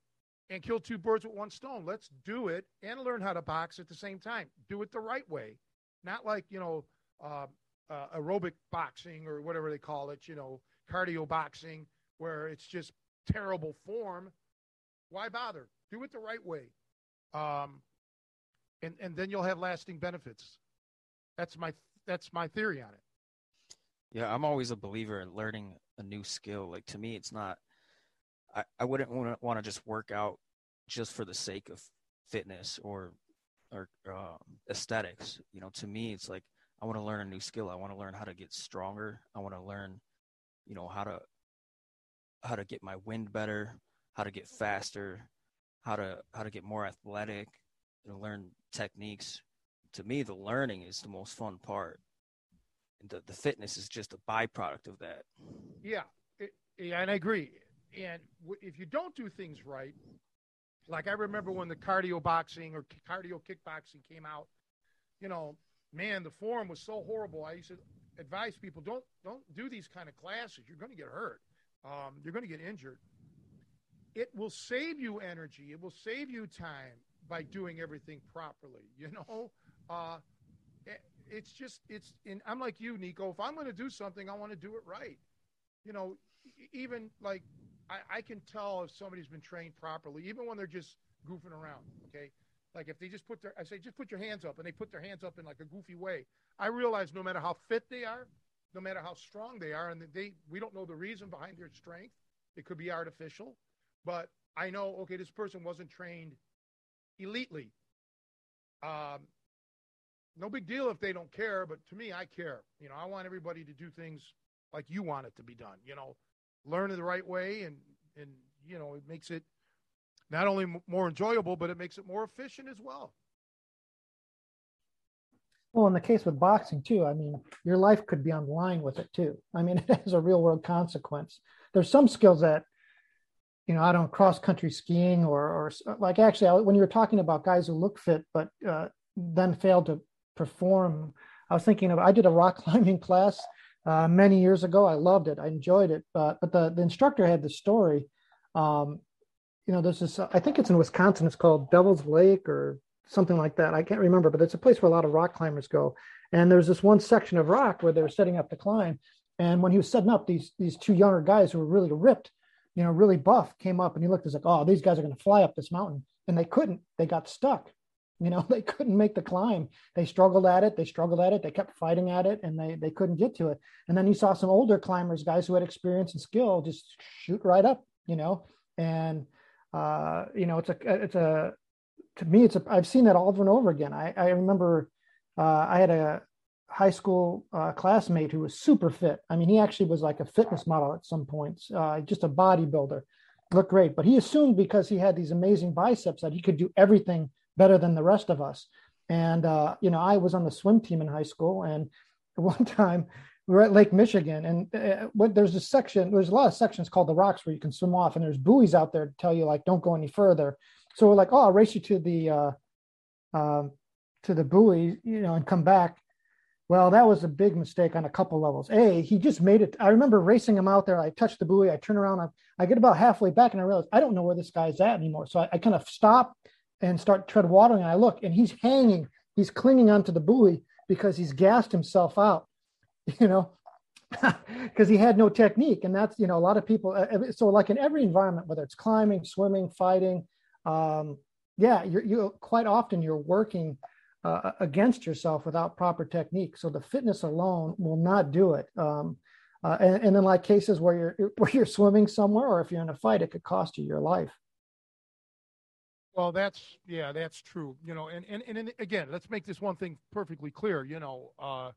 and kill two birds with one stone. Let's do it and learn how to box at the same time. Do it the right way, not like you know uh, uh, aerobic boxing or whatever they call it. You know, cardio boxing where it's just terrible form. Why bother? Do it the right way. Um, and and then you'll have lasting benefits. That's my that's my theory on it. Yeah, I'm always a believer in learning a new skill. Like to me, it's not. I, I wouldn't want to just work out just for the sake of fitness or or um, aesthetics. You know, to me, it's like I want to learn a new skill. I want to learn how to get stronger. I want to learn, you know, how to how to get my wind better, how to get faster, how to how to get more athletic, know, learn techniques. To me, the learning is the most fun part. And the, the fitness is just a byproduct of that. Yeah. It, yeah, and I agree. And w- if you don't do things right, like I remember when the cardio boxing or cardio kickboxing came out, you know, man, the form was so horrible. I used to advise people don't don't do these kind of classes. You're going to get hurt. Um, you're going to get injured. It will save you energy. It will save you time by doing everything properly. You know, uh, it's just it's. In, I'm like you, Nico. If I'm going to do something, I want to do it right. You know, even like I, I can tell if somebody's been trained properly, even when they're just goofing around. Okay, like if they just put their, I say, just put your hands up, and they put their hands up in like a goofy way. I realize no matter how fit they are, no matter how strong they are, and they we don't know the reason behind their strength. It could be artificial, but I know okay, this person wasn't trained elitely. Um, no big deal if they don't care, but to me, I care. You know, I want everybody to do things like you want it to be done. You know, learn it the right way, and and you know, it makes it not only more enjoyable, but it makes it more efficient as well. Well, in the case with boxing too, I mean, your life could be on the line with it too. I mean, [laughs] it has a real world consequence. There's some skills that you know, I don't cross country skiing or, or like actually when you were talking about guys who look fit but uh, then failed to perform, I was thinking of I did a rock [laughs] climbing class uh, many years ago. I loved it. I enjoyed it. But but the the instructor had the story. Um, you know, there's this. I think it's in Wisconsin. It's called Devil's Lake or something like that. I can't remember, but it's a place where a lot of rock climbers go. And there's this one section of rock where they're setting up to climb. And when he was setting up, these these two younger guys who were really ripped you know, really buff came up and he looked, he's like, oh, these guys are going to fly up this mountain. And they couldn't, they got stuck. You know, [laughs] they couldn't make the climb. They struggled at it. They struggled at it. They kept fighting at it and they, they couldn't get to it. And then you saw some older climbers, guys who had experience and skill, just shoot right up, you know, and, uh, you know, it's a, it's a, to me, it's a, I've seen that over and over again. I, I remember uh, I had a high school uh, classmate who was super fit. I mean, he actually was like a fitness model at some points, uh, just a bodybuilder, looked great. But he assumed because he had these amazing biceps that he could do everything better than the rest of us. And uh, you know, I was on the swim team in high school, and [laughs] one time we were at Lake Michigan, and uh, what, there's a section, there's a lot of sections called the rocks where you can swim off, and there's buoys out there to tell you like don't go any further. So we're like, oh, I'll race you to the uh, uh, to the buoy, you know, and come back. Well, that was a big mistake on a couple levels. A, he just made it. I remember racing him out there. I touched the buoy. I turn around. I, I get about halfway back, and I realize I don't know where this guy's at anymore. So I, I kind of stop and start tread watering. And I look, and he's hanging. He's clinging onto the buoy because he's gassed himself out. [laughs] You know, [laughs] because he had no technique, and that's you know a lot of people. Uh, so like in every environment, whether it's climbing, swimming, fighting, um, yeah, you're you quite often you're working uh, against yourself without proper technique. So the fitness alone will not do it. Um, uh, and, and then like cases where you're [laughs] where you're swimming somewhere, or if you're in a fight, it could cost you your life. Well, that's yeah, that's true. You know, and and and again, let's make this one thing perfectly clear. You know, uh,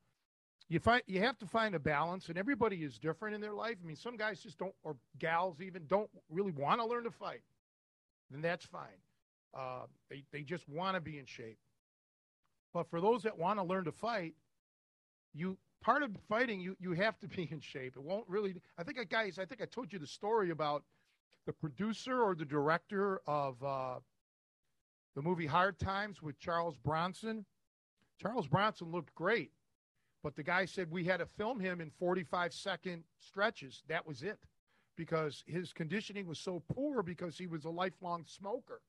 you find you have to find a balance, and everybody is different in their life. I mean, some guys just don't, or gals even don't really want to learn to fight. Then that's fine. Uh, they they just want to be in shape. But for those that want to learn to fight, you part of fighting you you have to be in shape. It won't really. I think, I guys, I think I told you the story about the producer or the director of uh, the movie Hard Times with Charles Bronson. Charles Bronson looked great, but the guy said we had to film him in 45 second stretches. That was it because his conditioning was so poor because he was a lifelong smoker.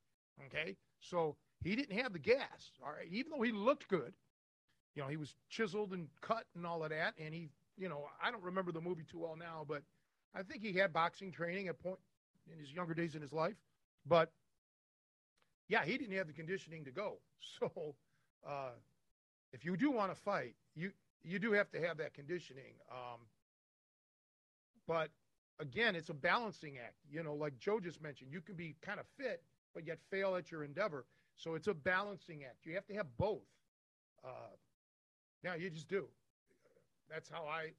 Okay. So he didn't have the gas. All right. Even though he looked good, you know, he was chiseled and cut and all of that. And he, you know, I don't remember the movie too well now, but I think he had boxing training at point in his younger days in his life. But yeah, he didn't have the conditioning to go. [laughs] So uh, if you do want to fight, you you do have to have that conditioning. Um, but again, it's a balancing act. You know, like Joe just mentioned, you can be kind of fit, but yet fail at your endeavor. So it's a balancing act. You have to have both. Uh, yeah, you just do. That's how I.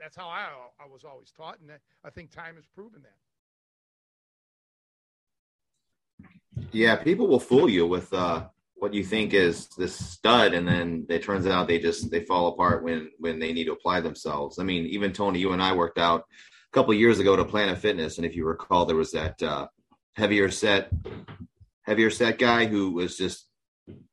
That's how I, I was always taught, and I think time has proven that. Yeah, people will fool you with uh, what you think is this stud, and then it turns out they just they fall apart when when they need to apply themselves. I mean, even Tony, you and I worked out couple years ago to Planet Fitness, and if you recall, there was that uh, heavier set heavier set guy who was just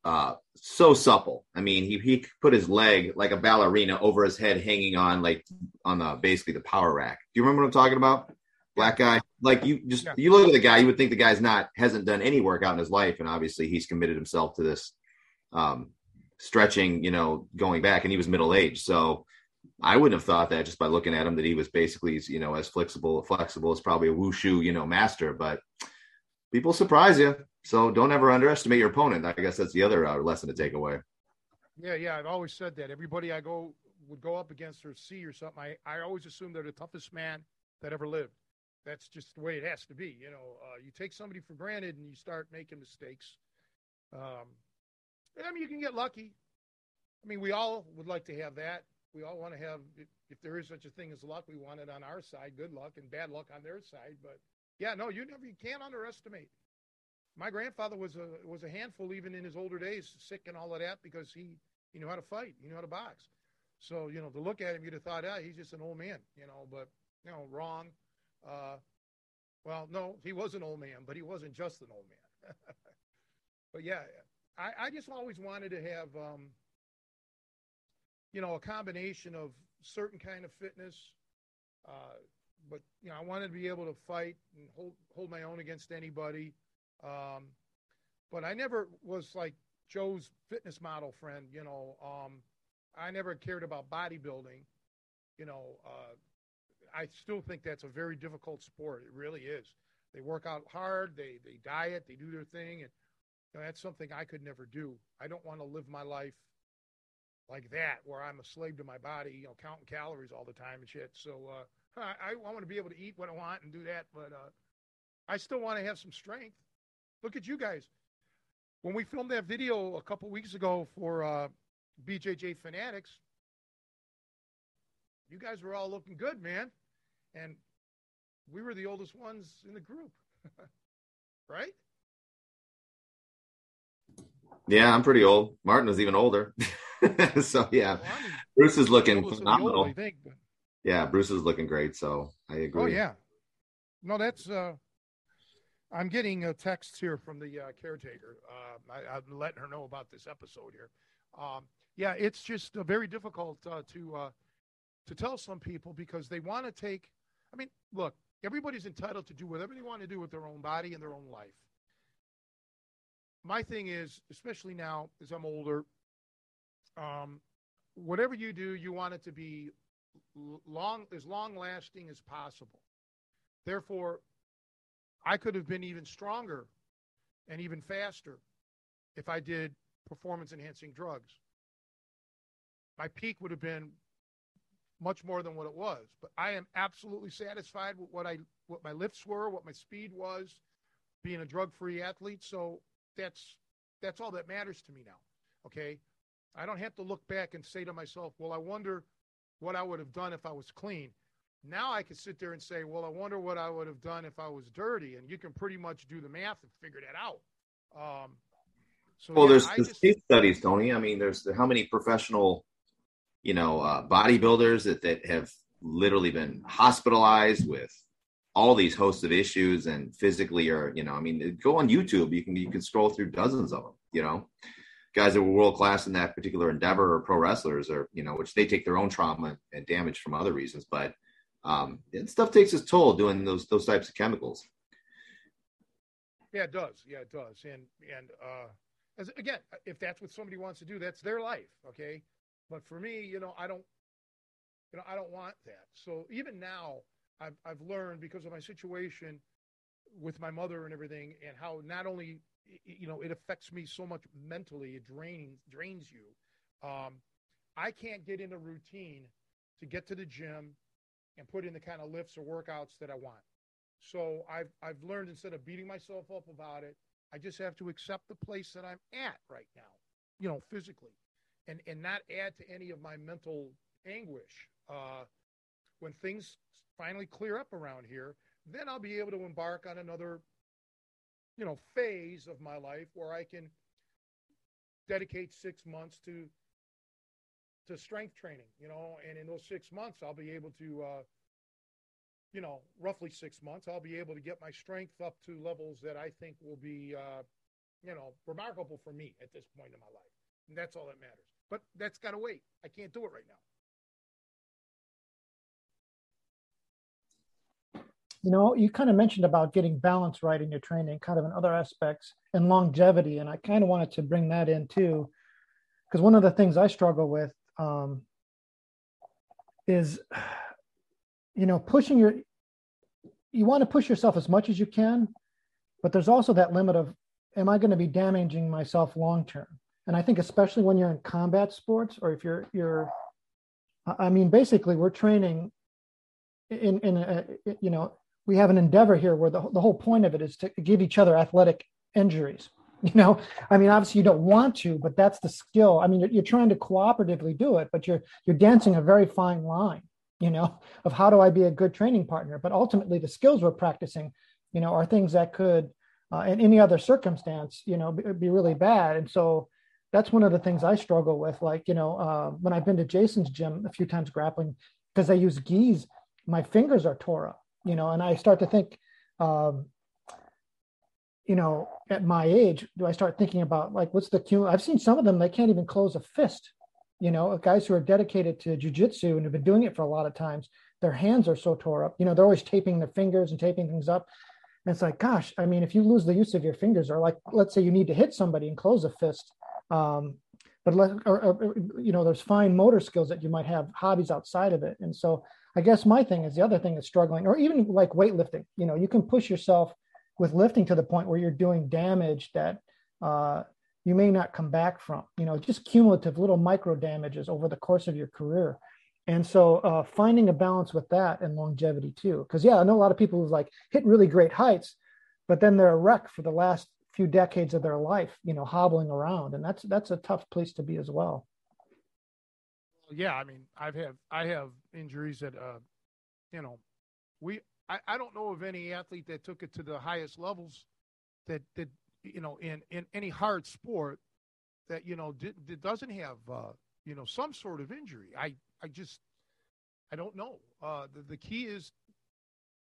uh, so supple. I mean, he he put his leg like a ballerina over his head, hanging on like on the basically the power rack. Do you remember what I'm talking about? Black guy. Like you just you look at the guy, you would think the guy's not hasn't done any workout in his life, and obviously he's committed himself to this um, stretching. You know, going back, and he was middle aged, so. I wouldn't have thought that just by looking at him that he was basically, you know, as flexible, flexible as probably a wushu, you know, master. But people surprise you. So don't ever underestimate your opponent. I guess that's the other uh, lesson to take away. Yeah, yeah. I've always said that. Everybody I go would go up against or see or something. I, I always assume they're the toughest man that ever lived. That's just the way it has to be. You know, uh, you take somebody for granted and you start making mistakes. Um, I mean, you can get lucky. I mean, we all would like to have that. We all want to have, if, there is such a thing as luck, we want it on our side, good luck, and bad luck on their side. But yeah, no, you never, you can't underestimate my grandfather was a was a handful even in his older days, sick and all of that, because he he knew how to fight, he knew how to box. So you know, to look at him, you'd have thought, yeah, he's just an old man, you know. But you know, wrong. Uh, well, no, he was an old man, but he wasn't just an old man. [laughs] but yeah, I, I just always wanted to have, um, you know, a combination of certain kind of fitness. Uh, but you know, I wanted to be able to fight and hold hold my own against anybody. Um, but I never was like Joe's fitness model friend. You know, um, I never cared about bodybuilding. You know, uh, I still think that's a very difficult sport. It really is. They work out hard. They they diet. They do their thing, and you know, that's something I could never do. I don't want to live my life like that, where I'm a slave to my body. You know, counting calories all the time and shit. So uh, I, I want to be able to eat what I want and do that, but uh, I still want to have some strength. Look at you guys. When we filmed that video a couple weeks ago for uh, BJJ fanatics, you guys were all looking good, man. And we were the oldest ones in the group, [laughs] right? Yeah, I'm pretty old. Martin was even older. [laughs] [laughs] so yeah, well, I mean, Bruce is looking phenomenal. Think, but... Yeah, Bruce is looking great. So I agree. Oh yeah, no, that's. uh I'm getting a text here from the uh, caretaker. Uh, I, am letting her know about this episode here. Um, yeah, it's just uh, very difficult uh, to uh, to tell some people because they want to take. I mean, look, everybody's entitled to do whatever they want to do with their own body and their own life. My thing is, especially now as I'm older, um, whatever you do, you want it to be long as long lasting as possible. Therefore, I could have been even stronger and even faster if I did performance enhancing drugs. My peak would have been much more than what it was, but I am absolutely satisfied with what I what my lifts were, what my speed was, being a drug-free athlete. So that's that's all that matters to me now. Okay? I don't have to look back and say to myself, "Well, I wonder what I would have done if I was clean." Now I can sit there and say, "Well, I wonder what I would have done if I was dirty," and you can pretty much do the math and figure that out. Um, so well, yeah, there's, there's just, case studies, Tony. I mean, there's how many professional, you know, uh, bodybuilders that that have literally been hospitalized with all these hosts of issues and physically or you know, I mean, go on YouTube. You can you can scroll through dozens of them. You know, guys that were world class in that particular endeavor or pro wrestlers or you know, which they take their own trauma and damage from other reasons, but um, stuff takes its toll doing those those types of chemicals. Yeah, it does. Yeah, it does. And and uh, as again, if that's what somebody wants to do, that's their life. Okay, but for me, you know, I don't, you know, I don't want that. So even now, I've I've learned because of my situation with my mother and everything, and how not only you know it affects me so much mentally, it drains drains you. Um, I can't get in a routine to get to the gym and put in the kind of lifts or workouts that I want. So I've I've learned instead of beating myself up about it, I just have to accept the place that I'm at right now, you know, physically, and and not add to any of my mental anguish. Uh, when things finally clear up around here, then I'll be able to embark on another, you know, phase of my life where I can dedicate six months to to strength training, you know, and in those six months I'll be able to uh, you know, roughly six months, I'll be able to get my strength up to levels that I think will be, uh, you know, remarkable for me at this point in my life. And that's all that matters. But that's got to wait. I can't do it right now. You know, you kind of mentioned about getting balance right in your training, kind of in other aspects and longevity. And I kind of wanted to bring that in too, because one of the things I struggle with um, is you know, pushing your, you want to push yourself as much as you can, but there's also that limit of, am I going to be damaging myself long term? And I think especially when you're in combat sports or if you're you're, I mean, basically we're training in in a, you know we have an endeavor here where the the whole point of it is to give each other athletic injuries. [laughs] You know, I mean, obviously you don't want to, but that's the skill. I mean, you're, you're trying to cooperatively do it, but you're you're dancing a very fine line you know, of how do I be a good training partner? But ultimately, the skills we're practicing, you know, are things that could, uh, in any other circumstance, you know, be, be, really bad. And so that's one of the things I struggle with. Like, you know, uh, when I've been to Jason's gym a few times grappling, because I use gis, my fingers are tore up, you know, and I start to think, um, you know, at my age, do I start thinking about like, what's the cue? I've seen some of them, they can't even close a fist you know, guys who are dedicated to jujitsu and have been doing it for a lot of times, their hands are so tore up. You know, they're always taping their fingers and taping things up. And it's like, gosh, I mean, if you lose the use of your fingers, or like, let's say you need to hit somebody and close a fist, um, but let, or, or, you know, there's fine motor skills that you might have, hobbies outside of it. And so, I guess my thing is the other thing is struggling, or even like weightlifting. You know, you can push yourself with lifting to the point where you're doing damage that uh, you may not come back from you know just cumulative little micro damages over the course of your career. And so uh, finding a balance with that and longevity too. Because yeah i know a lot of people who've like hit really great heights but then they're a wreck for the last few decades of their life you know hobbling around. And that's that's a tough place to be as well yeah, I mean, I've have I have injuries that uh, you know, we I, I don't know of any athlete that took it to the highest levels that that you know in in any hard sport that you know did, that doesn't have uh, you know some sort of injury. I I just I don't know. Uh, the the key is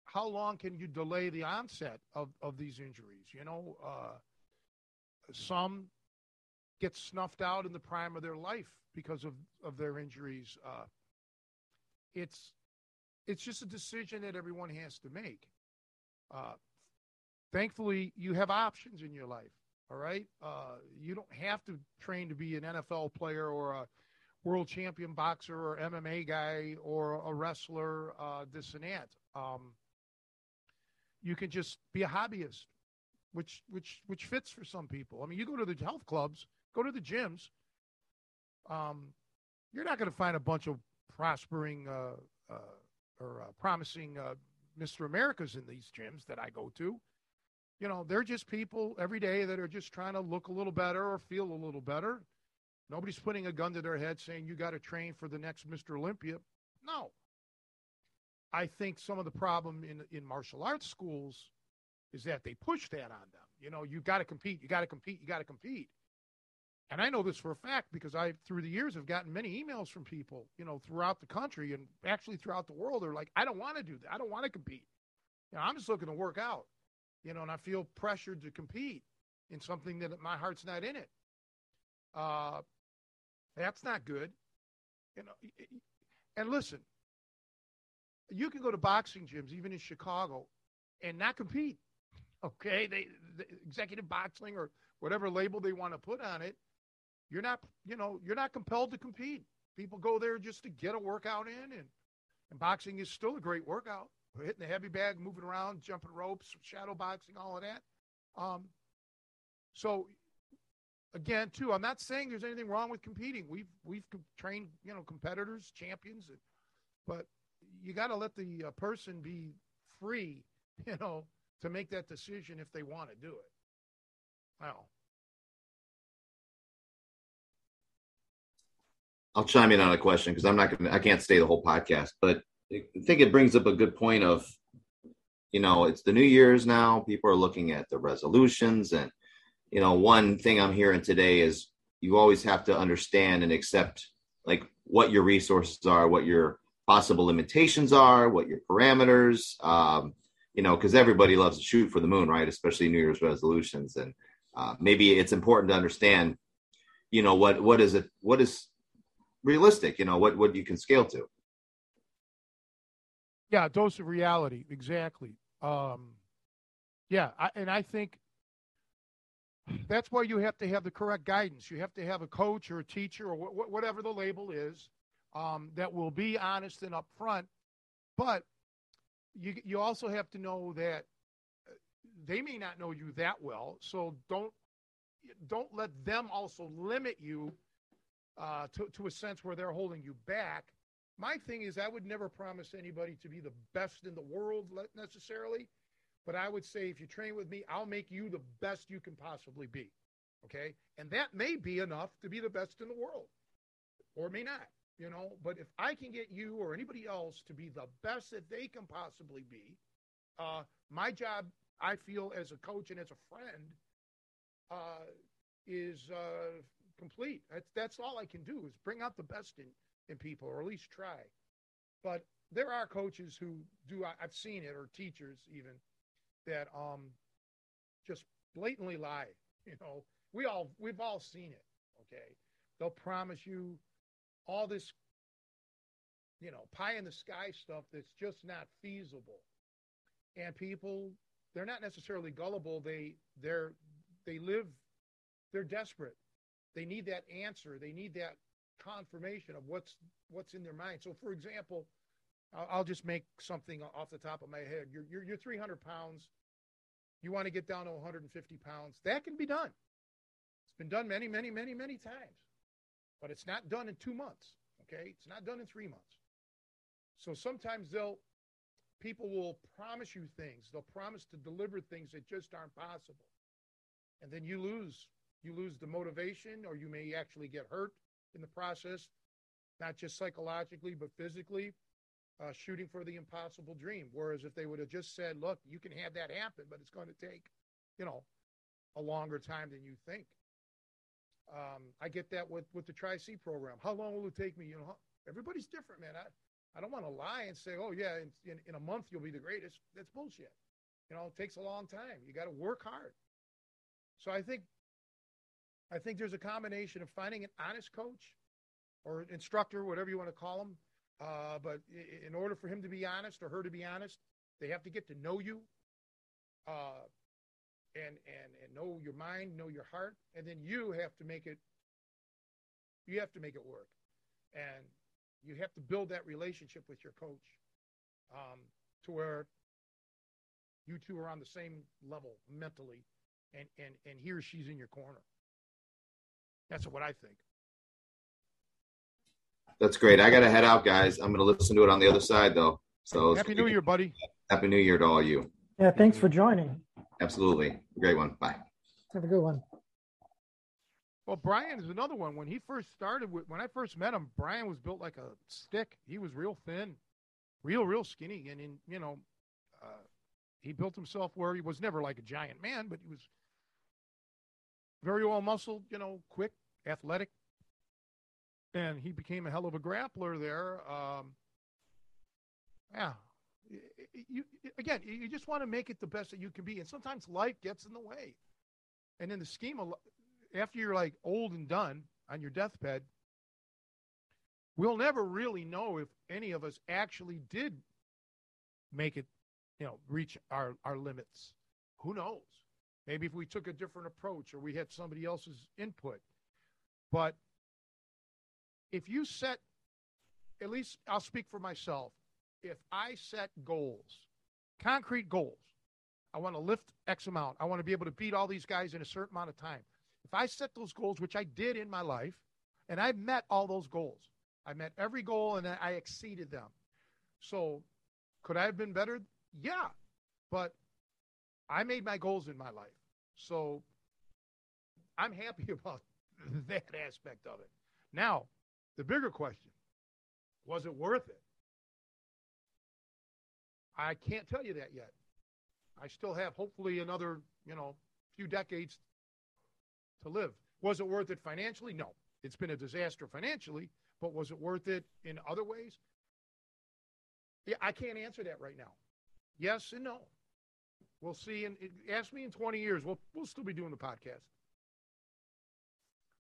how long can you delay the onset of of these injuries? You know, uh, some get snuffed out in the prime of their life because of of their injuries. Uh, it's it's just a decision that everyone has to make. Uh, thankfully, you have options in your life. All right, uh, you don't have to train to be an NFL player or a world champion boxer or MMA guy or a wrestler, uh, this and that. Um, you can just be a hobbyist, which which which fits for some people. I mean, you go to the health clubs, go to the gyms. Um, you're not going to find a bunch of prospering uh, uh, or uh, promising uh, Mr. Americas in these gyms that I go to. You know, they're just people every day that are just trying to look a little better or feel a little better. Nobody's putting a gun to their head saying you got to train for the next Mr. Olympia. No. I think some of the problem in in martial arts schools is that they push that on them. You know, you got to compete, you got to compete, you got to compete. And I know this for a fact because I, through the years, have gotten many emails from people, you know, throughout the country and actually throughout the world. They're like, I don't want to do that. I don't want to compete. You know, I'm just looking to work out, you know, and I feel pressured to compete in something that my heart's not in it. Uh, that's not good. You know, and listen, you can go to boxing gyms, even in Chicago, and not compete. [laughs] Okay, they the executive boxing or whatever label they want to put on it. You're not, you know, you're not compelled to compete. People go there just to get a workout in, and and boxing is still a great workout. Hitting the heavy bag, moving around, jumping ropes, shadow boxing, all of that. Um, so again, too, I'm not saying there's anything wrong with competing. We've we've trained, you know, competitors, champions, but you got to let the uh, person be free, [laughs] you know, to make that decision if they want to do it. Well, I'll chime in on a question because I'm not going to, I can't stay the whole podcast, but I think it brings up a good point of, you know, it's the New Year's now. People are looking at the resolutions. And, you know, one thing I'm hearing today is you always have to understand and accept like what your resources are, what your possible limitations are, what your parameters, um, you know, because everybody loves to shoot for the moon, right? Especially New Year's resolutions, and uh, maybe it's important to understand, you know, what what is it, what is realistic, you know, what what you can scale to. Yeah, dose of reality, exactly. Um, yeah, I, and I think that's why you have to have the correct guidance. You have to have a coach or a teacher or wh- whatever the label is um, that will be honest and upfront. But you you also have to know that uh, they may not know you that well, so don't don't let them also limit you uh, to to a sense where they're holding you back. My thing is, I would never promise anybody to be the best in the world necessarily, but I would say if you train with me, I'll make you the best you can possibly be. Okay, and that may be enough to be the best in the world, or may not you know but if i can get you or anybody else to be the best that they can possibly be uh, my job i feel as a coach and as a friend uh, is uh, complete that's, that's all i can do is bring out the best in, in people or at least try but there are coaches who do I, i've seen it or teachers even that um just blatantly lie [laughs] you know we all we've all seen it okay they'll promise you all this, you know, pie in the sky stuff that's just not feasible. And people, they're not necessarily gullible. They they're they live, they're desperate. They need that answer. They need that confirmation of what's what's in their mind. So, for example, I'll, just make something off the top of my head. You're, you're you're 300 pounds. You want to get down to 150 pounds. That can be done. It's been done many, many, many, many times but it's not done in two months. Okay, it's not done in three months. So sometimes they'll people will promise you things. They'll promise to deliver things that just aren't possible, and then you lose. You lose the motivation, or you may actually get hurt in the process. not just psychologically, but physically, uh, shooting for the impossible dream. Whereas if they would have just said, look, you can have that happen, but it's going to take, you know, a longer time than you think. Um, I get that with, with the Tri C program. How long will it take me? You know, everybody's different, man. I, I don't want to lie and say, oh, yeah, in, in, in a month you'll be the greatest. That's bullshit. You know, it takes a long time. You got to work hard. So I think I think there's a combination of finding an honest coach or instructor, whatever you want to call them. Uh, but in order for him to be honest or her to be honest, they have to get to know you, uh, and and and know your mind, know your heart, and then you have to make it. You have to make it work, and you have to build that relationship with your coach, um, to where you two are on the same level mentally, and and and he or she's in your corner. That's what I think. That's great. I got to head out, guys. I'm going to listen to it on the other side, though. So happy New Year, buddy. Happy New Year to all you. Yeah, thanks for joining. Absolutely. Great one. Bye. Have a good one. Well, Brian is another one. When he first started, with, when I first met him, Brian was built like a stick. He was real thin, real, real skinny. And in, you know, uh, he built himself where he was never like a giant man, but he was very well muscled, you know, quick, athletic. And he became a hell of a grappler there. Um, yeah. You, again, you just want to make it the best that you can be. And sometimes life gets in the way. And in the scheme of, after you're like old and done on your deathbed, we'll never really know if any of us actually did make it, you know, reach our, our limits. Who knows? Maybe if we took a different approach or we had somebody else's input. But if you set, at least I'll speak for myself, if I set goals, concrete goals, I want to lift X amount, I want to be able to beat all these guys in a certain amount of time. If I set those goals, which I did in my life, and I met all those goals, I met every goal and I exceeded them. So could I have been better? Yeah. But I made my goals in my life. So I'm happy [laughs] about that aspect of it. Now, the bigger question was it worth it? I can't tell you that yet. I still have hopefully another, you know, few decades to live. Was it worth it financially? No. It's been a disaster financially, but was it worth it in other ways? Yeah, I can't answer that right now. Yes and no. We'll see. And ask me in 20 years. We'll we'll still be doing the podcast.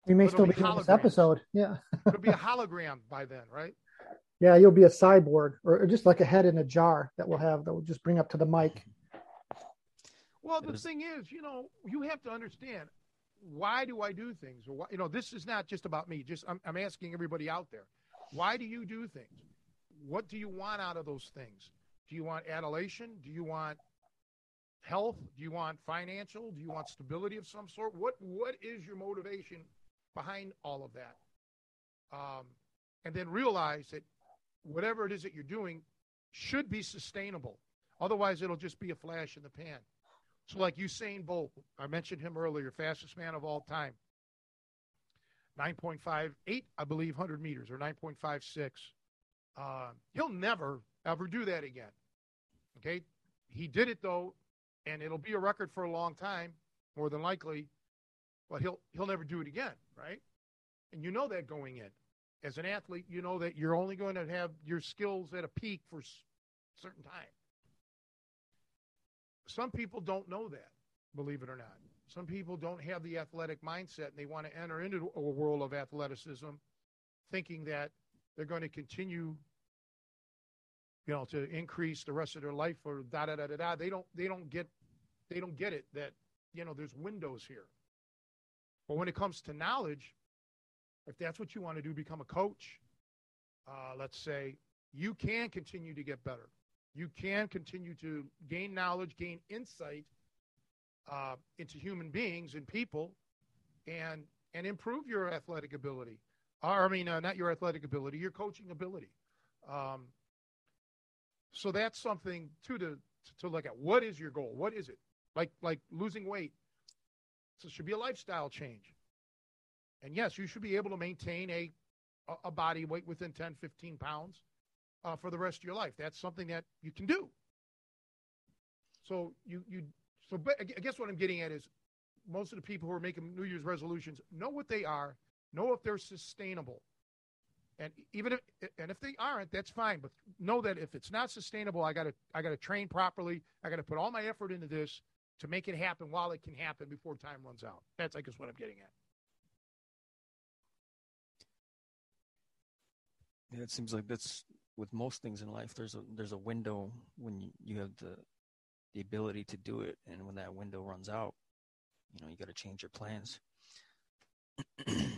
We may It'll still be, be doing this episode. Yeah. It'll be a [laughs] hologram by then, right? Yeah, you'll be a cyborg or, just like a head in a jar that we'll have that we'll just bring up to the mic. Well, the thing is, you know, you have to understand why do I do things? Or why, you know, this is not just about me. Just I'm, I'm asking everybody out there, why do you do things? What do you want out of those things? Do you want adulation? Do you want health? Do you want financial? Do you want stability of some sort? What What is your motivation behind all of that? Um, and then realize that whatever it is that you're doing should be sustainable. Otherwise, it'll just be a flash in the pan. So, like Usain Bolt, I mentioned him earlier, fastest man of all time. 9.58, I believe, 100 meters, or 9.56. Uh, he'll never, ever do that again. Okay? He did it, though, and it'll be a record for a long time, more than likely. But he'll he'll never do it again, right? And you know that going in. As an athlete, you know that you're only going to have your skills at a peak for a certain time. Some people don't know that, believe it or not. Some people don't have the athletic mindset and they want to enter into a world of athleticism thinking that they're going to continue you know, to increase the rest of their life or da da da da da. They don't they don't get they don't get it that you know there's windows here. But when it comes to knowledge, if that's what you want to do, become a coach. Uh, let's say you can continue to get better. You can continue to gain knowledge, gain insight uh, into human beings and people, and and improve your athletic ability. I mean, uh, not your athletic ability, your coaching ability. Um, so that's something too to to look at. What is your goal? What is it? Like like losing weight. So it should be a lifestyle change. And yes, you should be able to maintain a a, a body weight within 10, 15 pounds uh, for the rest of your life. That's something that you can do. So you you so but I guess what I'm getting at is most of the people who are making New Year's resolutions know what they are, know if they're sustainable. And even if and if they aren't, that's fine. But know that if it's not sustainable, I gotta I gotta train properly. I gotta put all my effort into this to make it happen while it can happen before time runs out. That's I guess what I'm getting at. Yeah, it seems like that's with most things in life. There's a there's a window when you, you have the the ability to do it, and when that window runs out, you know you got to change your plans.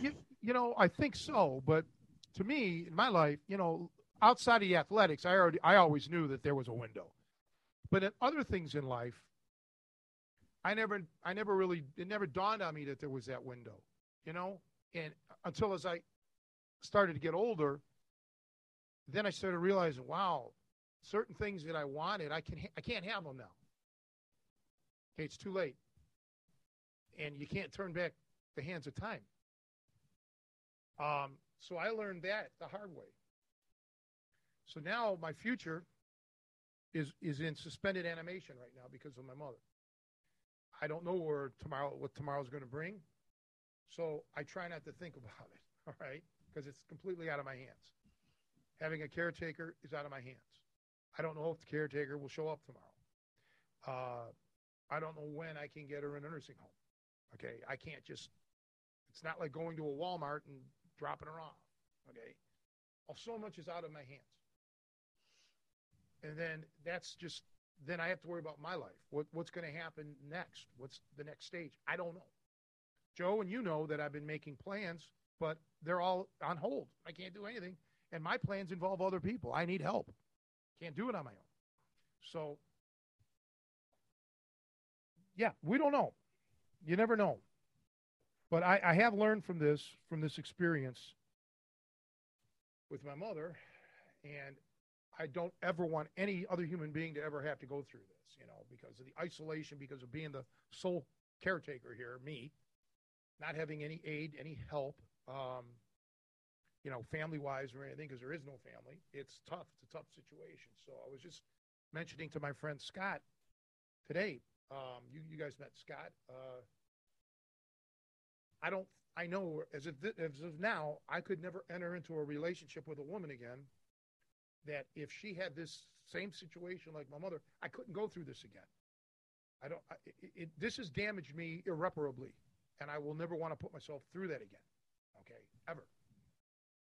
you, you know, I think so, but to me, in my life, you know, outside of the athletics, I already I always knew that there was a window. But in other things in life, I never I never really it never dawned on me that there was that window, you know? And until as I started to get older, then I started realizing, wow, certain things that I wanted, I can I can't have them now. Okay, it's too late. And you can't turn back the hands of time. Um, so I learned that the hard way. So now my future is is in suspended animation right now because of my mother. I don't know where tomorrow what tomorrow's going to bring. So I try not to think [laughs] about it, all right? Because it's completely out of my hands. Having a caretaker is out of my hands. I don't know if the caretaker will show up tomorrow. Uh, I don't know when I can get her in a nursing home. Okay, I can't just. It's not like going to a Walmart and dropping her off. Okay, well, so much is out of my hands, and then that's just. Then I have to worry about my life. What, what's going to happen next? What's the next stage? I don't know. Joe and you know that I've been making plans, but they're all on hold. I can't do anything, and my plans involve other people. I need help. Can't do it on my own. So, yeah, we don't know. You never know. But I, I have learned from this, from this experience with my mother, and I don't ever want any other human being to ever have to go through this, you know, because of the isolation, because of being the sole caretaker here, me, not having any aid, any help, um, you know, family wise or anything, because there is no family. It's tough. It's a tough situation. So I was just mentioning to my friend Scott today. Um, you, you guys met Scott. Uh, I don't. I know as of, as of now, I could never enter into a relationship with a woman again. That if she had this same situation like my mother, I couldn't go through this again. I don't. I, it, it, this has damaged me irreparably, and I will never want to put myself through that again. Okay, ever.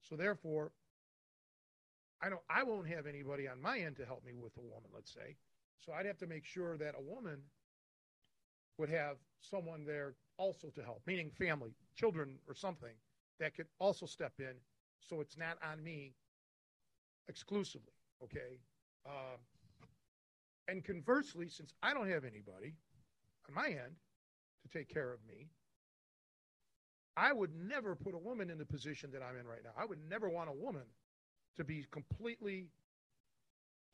So therefore, I don't. I won't have anybody on my end to help me with a woman. Let's say. So I'd have to make sure that a woman would have someone there also to help, meaning family, children, or something that could also step in so it's not on me exclusively. Okay. Um, and conversely, since I don't have anybody on my end to take care of me, I would never put a woman in the position that I'm in right now. I would never want a woman to be completely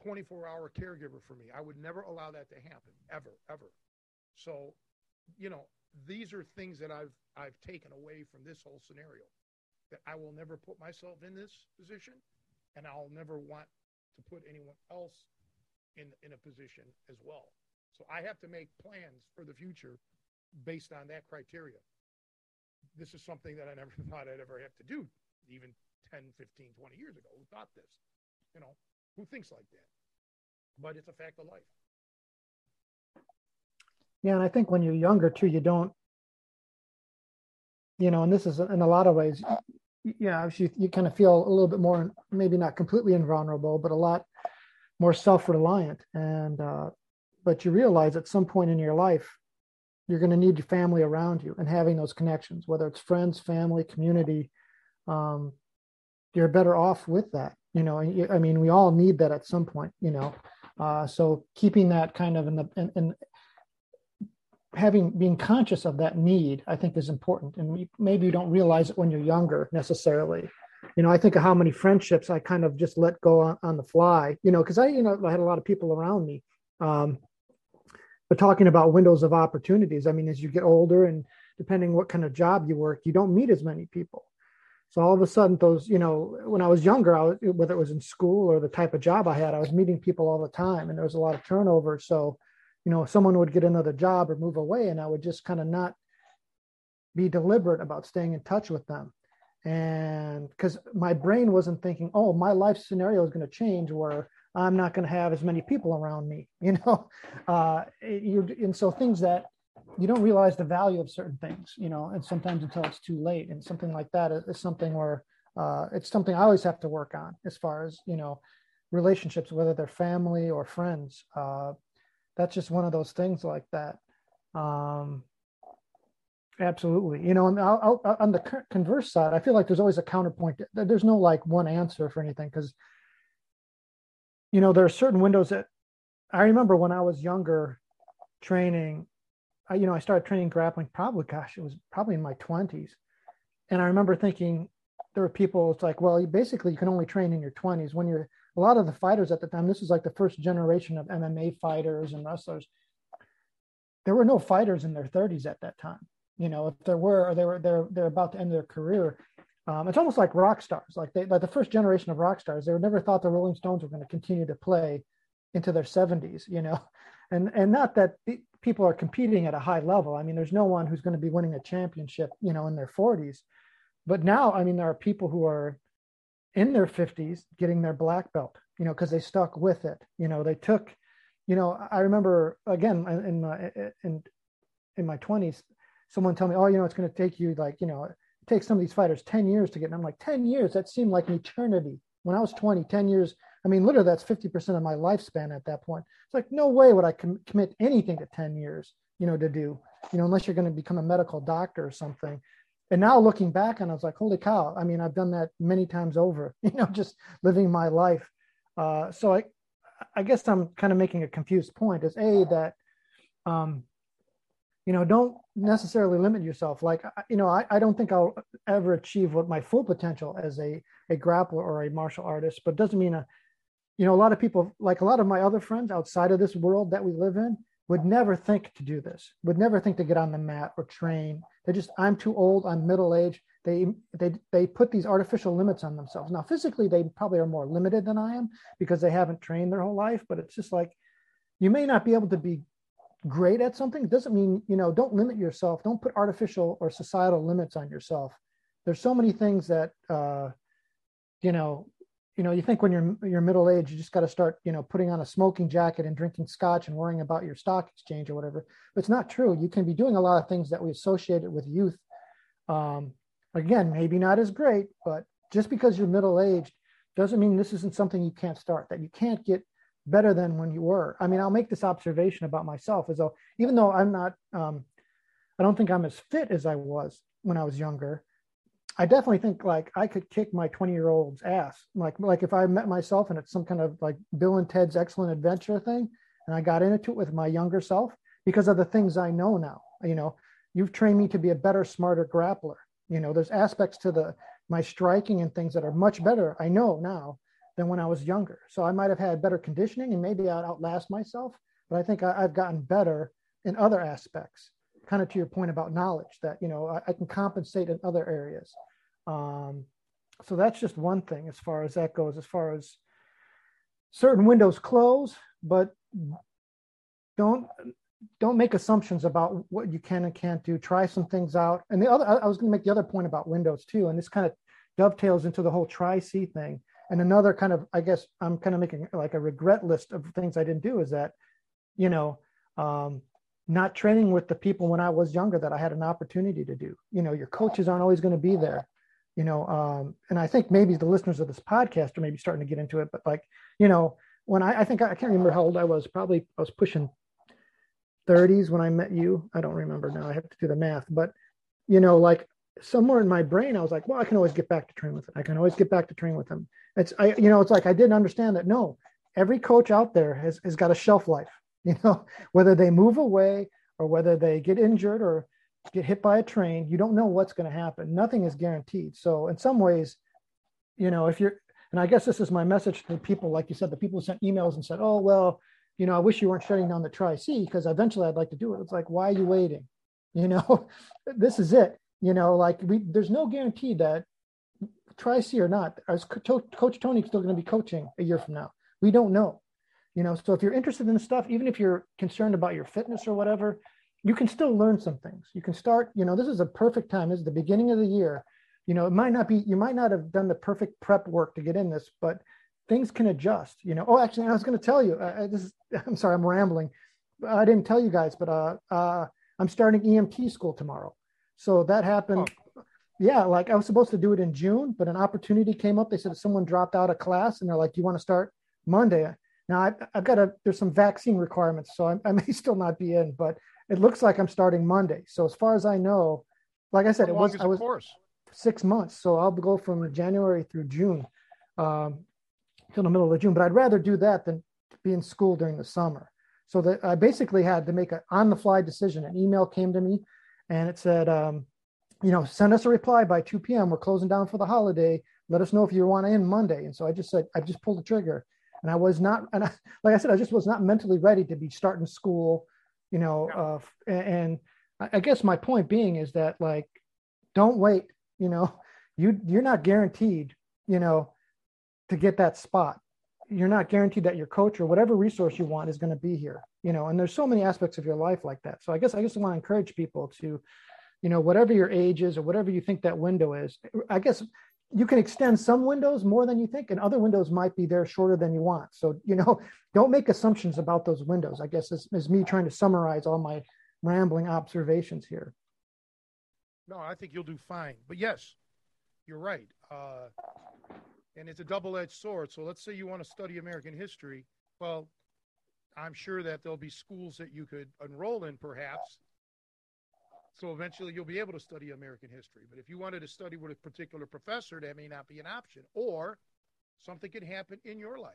24 hour caregiver for me. I would never allow that to happen, ever, ever. So, you know, these are things that I've I've taken away from this whole scenario. That I will never put myself in this position, and I'll never want to put anyone else in in a position as well. So I have to make plans for the future based on that criteria. This is something that I never [laughs] thought I'd ever have to do, even 10, 15, 20 years ago. Who thought this? You know, who thinks like that? But it's a fact of life. Yeah, and I think when you're younger too, you don't, you know, and this is in a lot of ways, yeah, you, you kind of feel a little bit more, maybe not completely invulnerable, but a lot more self-reliant. And, uh, but you realize at some point in your life, you're going to need your family around you and having those connections, whether it's friends, family, community. Um, you're better off with that. You know, I mean, we all need that at some point. You know, uh, so keeping that kind of in the in, in having being conscious of that need i think is important. And maybe you don't realize it when you're younger necessarily. You know i think of how many friendships i kind of just let go on, on the fly you know because i you know i had a lot of people around me um, but talking about windows of opportunities i mean as you get older and depending what kind of job you work you don't meet as many people. So all of a sudden, those, you know, when I was younger, I was, whether it was in school or the type of job I had, I was meeting people all the time and there was a lot of turnover. So, you know, someone would get another job or move away and I would just kind of not be deliberate about staying in touch with them. And because my brain wasn't thinking, oh, my life scenario is going to change where I'm not going to have as many people around me, [laughs] you know? Uh, you, and so things that you don't realize the value of certain things, you know, and sometimes until it's too late. And something like that is, something where uh, it's something I always have to work on as far as, you know, relationships, whether they're family or friends. Uh, that's just one of those things like that. Um, absolutely. You know, and I'll, I'll, on the converse side, I feel like there's always a counterpoint. There's no like one answer for anything because, you know, there are certain windows that I remember when I was younger training I, you know, I started training grappling probably, gosh, it was probably in my 20s. And I remember thinking there were people, it's like, well, you basically you can only train in your 20s. When you're, a lot of the fighters at the time, this was like the first generation of MMA fighters and wrestlers. There were no fighters in their 30s at that time. You know, if there were, or they were, they're, they're about to end their career. Um, it's almost like rock stars, like they, like the first generation of rock stars. They never thought the Rolling Stones were going to continue to play into their 70s, you know, [laughs] and and not that people are competing at a high level. I mean, there's no one who's going to be winning a championship, you know, in their 40s. But now, I mean, there are people who are in their 50s getting their black belt, you know, because they stuck with it. You know, they took, you know, I remember again in my in in my 20s, someone tell me, oh, you know, it's going to take you like, you know, it takes some of these fighters 10 years to get. And I'm like, 10 years? That seemed like an eternity. When I was 20, 10 years I mean, literally, that's 50% of my lifespan at that point. It's like, no way would I com- commit anything to 10 years, you know, to do, you know, unless you're going to become a medical doctor or something. And now looking back, and I was like, holy cow. I mean, I've done that many times over, [laughs] you know, just living my life. Uh, so I, I guess I'm kind of making a confused point is A, that, um, you know, don't necessarily limit yourself. Like, you know, I, I don't think I'll ever achieve what my full potential as a, a grappler or a martial artist, but doesn't mean a, you know, a lot of people, like a lot of my other friends outside of this world that we live in, would never think to do this, would never think to get on the mat or train. They just, I'm too old, I'm middle aged. They, they, they put these artificial limits on themselves. Now, physically, they probably are more limited than I am because they haven't trained their whole life, but it's just like, you may not be able to be great at something. It doesn't mean, you know, don't limit yourself. Don't put artificial or societal limits on yourself. There's so many things that, uh, you know, you know, you think when you're you're middle age, you just got to start, you know, putting on a smoking jacket and drinking scotch and worrying about your stock exchange or whatever. But it's not true. You can be doing a lot of things that we associate with youth. Um, again, maybe not as great, but just because you're middle aged doesn't mean this isn't something you can't start. That you can't get better than when you were. I mean, I'll make this observation about myself as though even though I'm not, um, I don't think I'm as fit as I was when I was younger. I definitely think like I could kick my 20 year old's ass. Like like if I met myself and it's some kind of like Bill and Ted's Excellent Adventure thing, and I got into it with my younger self because of the things I know now. You know, you've trained me to be a better, smarter grappler. You know, there's aspects to the my striking and things that are much better. I know now than when I was younger. So I might have had better conditioning and maybe I'd outlast myself. But I think I, have gotten better in other aspects kind of to your point about knowledge that you know I, I can compensate in other areas. Um, so that's just one thing as far as that goes. As far as certain windows close, but don't don't make assumptions about what you can and can't do. Try some things out. And the other, I was going to make the other point about windows too, and this kind of dovetails into the whole Tri-C thing. And another kind of, I guess, I'm kind of making like a regret list of things I didn't do is that, you know, um, not training with the people when I was younger that I had an opportunity to do. You know, your coaches aren't always going to be there. You know, um, and I think maybe the listeners of this podcast are maybe starting to get into it. But like, you know, when I, I think I can't remember how old I was. Probably I was pushing 30s when I met you. I don't remember now. I have to do the math. But you know, like somewhere in my brain, I was like, well, I can always get back to train with it. I can always get back to train with him. It's I, you know, it's like I didn't understand that. No, every coach out there has has got a shelf life [laughs] you know whether they move away or whether they get injured or get hit by a train you don't know what's going to happen. Nothing is guaranteed. So in some ways you know if you're and i guess this is my message to people like you said the people who sent emails and said oh well you know i wish you weren't shutting down the Tri-C because eventually i'd like to do it. It's like why are you waiting? [laughs] You know this is it. You know like we there's no guarantee that Tri C or not, Coach Tony still going to be coaching a year from now? We don't know. You know, so if you're interested in stuff, even if you're concerned about your fitness or whatever, you can still learn some things. You can start, you know, this is a perfect time. This is the beginning of the year. You know, it might not be, you might not have done the perfect prep work to get in this, but things can adjust, you know. Oh, actually, I was going to tell you, uh, this is, [laughs] I'm sorry, I'm rambling. I didn't tell you guys, but uh, uh, I'm starting EMT school tomorrow. So that happened. Oh. Yeah, like I was supposed to do it in June, but an opportunity came up. They said someone dropped out of class and they're like, do you want to start Monday? Now I, have got a, there's some vaccine requirements, so I, I, [laughs] may still not be in, but it looks like I'm starting Monday. So as far as I know, like I said, How it was, I was course? six months. So I'll go from January through June, um, till the middle of June, but I'd rather do that than be in school during the summer. So that I basically had to make an on the fly decision. An email came to me and it said, um, you know, send us a reply by 2 p.m. We're closing down for the holiday. Let us know if you want to end Monday. And so I just said, I just pulled the trigger. And I was not, and I, like I said, I just was not mentally ready to be starting school, you know. Uh, and I guess my point being is that like, don't wait. You know, [laughs] you you're not guaranteed, you know, to get that spot. You're not guaranteed that your coach or whatever resource you want is going to be here. You know, and there's so many aspects of your life like that. So I guess I just want to encourage people to, you know, whatever your age is or whatever you think that window is. I guess you can extend some windows more than you think and other windows might be there shorter than you want. So you know [laughs] don't make assumptions about those windows i guess is, is me trying to summarize all my rambling observations here. No i think you'll do fine. But yes you're right uh, and it's a double-edged sword. So let's say you want to study american history. Well i'm sure that there'll be schools that you could enroll in perhaps so eventually you'll be able to study American history. But if you wanted to study with a particular professor, that may not be an option. Or something could happen in your life,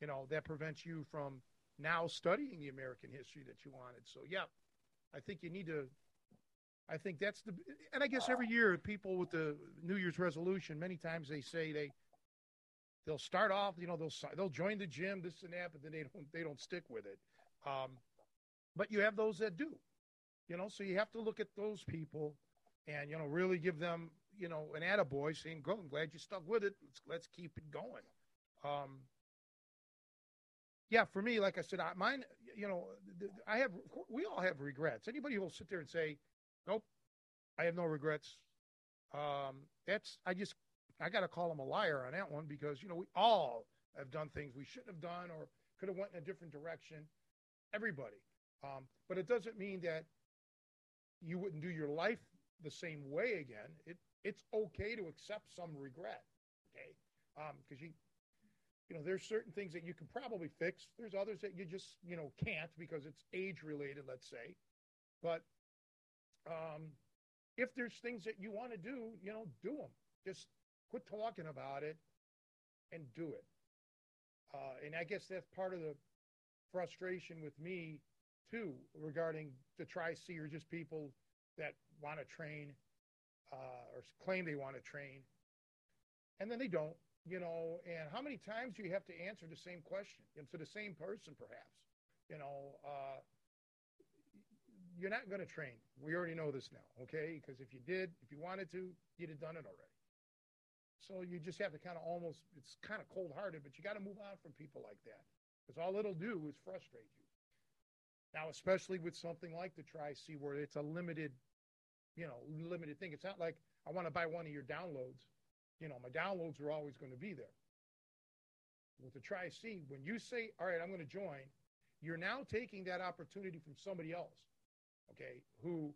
you know, that prevents you from now studying the American history that you wanted. So yeah, I think you need to. I think that's the, and I guess every year people with the New Year's resolution, many times they say they, they'll start off, you know, they'll they'll join the gym, this and that, but then they don't they don't stick with it. Um, but you have those that do. You know, so you have to look at those people and, you know, really give them, you know, an attaboy saying, go, I'm glad you stuck with it. Let's, let's keep it going. Um, yeah, for me, like I said, I, mine, you know, I have, we all have regrets. Anybody who will sit there and say, nope, I have no regrets. Um, that's, I just, I got to call him a liar on that one because, you know, we all have done things we shouldn't have done or could have went in a different direction. Everybody. Um, but it doesn't mean that you wouldn't do your life the same way again. It it's okay to accept some regret, okay? Because um, you you know there's certain things that you can probably fix. There's others that you just you know can't because it's age related, let's say. But um, if there's things that you want to do, you know, do them. Just quit talking about it and do it. Uh, and I guess that's part of the frustration with me too regarding the Tri-C or just people that want to train uh, or claim they want to train, and then they don't. You know, and how many times do you have to answer the same question to the same person, perhaps? You know, uh, you're not going to train. We already know this now, okay? Because if you did, if you wanted to, you'd have done it already. So you just have to kind of almost, it's kind of cold hearted, but you got to move on from people like that because all it'll do is frustrate you. Now, especially with something like the Tri-C where it's a limited, you know, limited thing. It's not like I want to buy one of your downloads. You know, my downloads are always going to be there. With the Tri-C, when you say, all right, I'm going to join, you're now taking that opportunity from somebody else, okay, who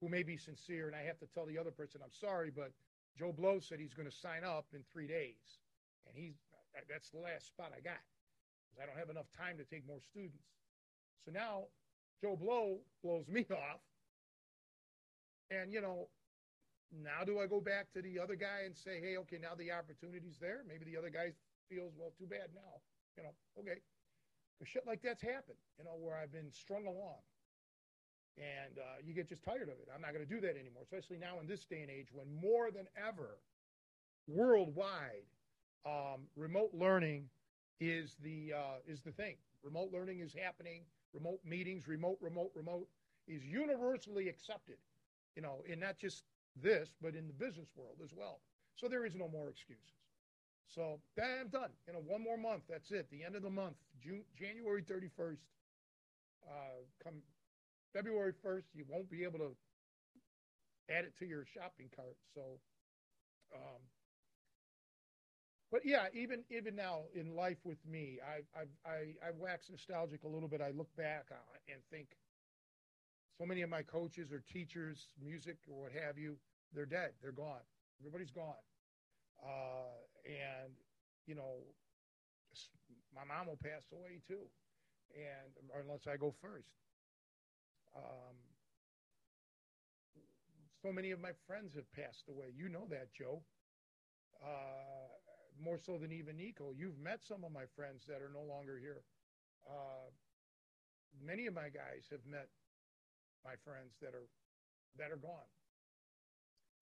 who may be sincere. And I have to tell the other person, I'm sorry, but Joe Blow said he's going to sign up in three days. And he's that's the last spot I got I don't have enough time to take more students. So now Joe Blow blows me [laughs] off. And, you know, now do I go back to the other guy and say, hey, okay, now the opportunity's there? Maybe the other guy feels, well, too bad now. You know, okay. But shit like that's happened, you know, where I've been strung along. And uh, you get just tired of it. I'm not going to do that anymore, especially now in this day and age when more than ever, worldwide, um, remote learning is the uh, is the thing. Remote learning is happening remote meetings, remote, remote, remote, is universally accepted, you know, in not just this, but in the business world as well. So there is no more excuses. So that I'm done. You know, one more month. That's it. The end of the month, June, January 31st. Uh, come February 1st, you won't be able to add it to your shopping cart. So, um, but yeah, even even now in life with me, I I I, I wax nostalgic a little bit. I look back and think, so many of my coaches or teachers, music or what have you, they're dead. They're gone. Everybody's gone. Uh, and you know, my mom will pass away too, and unless I go first. Um, so many of my friends have passed away. You know that, Joe. Uh, more so than even Nico. You've met some of my friends that are no longer here. Uh, many of my guys have met my friends that are that are gone,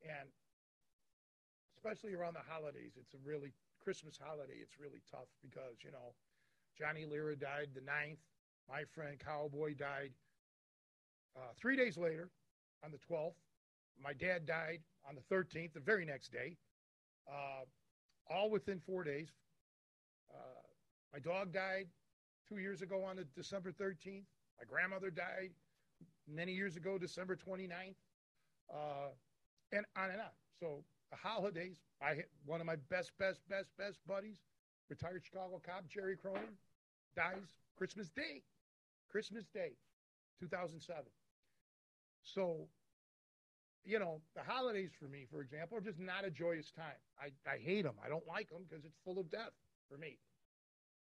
and especially around the holidays, it's a really Christmas holiday. It's really tough because you know Johnny Lira died the 9th. My friend Cowboy died uh, three days later on the 12th. My dad died on the 13th, the very next day. Uh, all within four days. Uh, my dog died two years ago on the December 13th. My grandmother died many years ago, December 29th, uh, and on and on. So the holidays, I hit one of my best, best, best, best buddies, retired Chicago cop Jerry Cronin, dies Christmas Day, Christmas Day, 2007. So you know, the holidays for me, for example, are just not a joyous time. I, I hate them. I don't like them because it's full of death for me.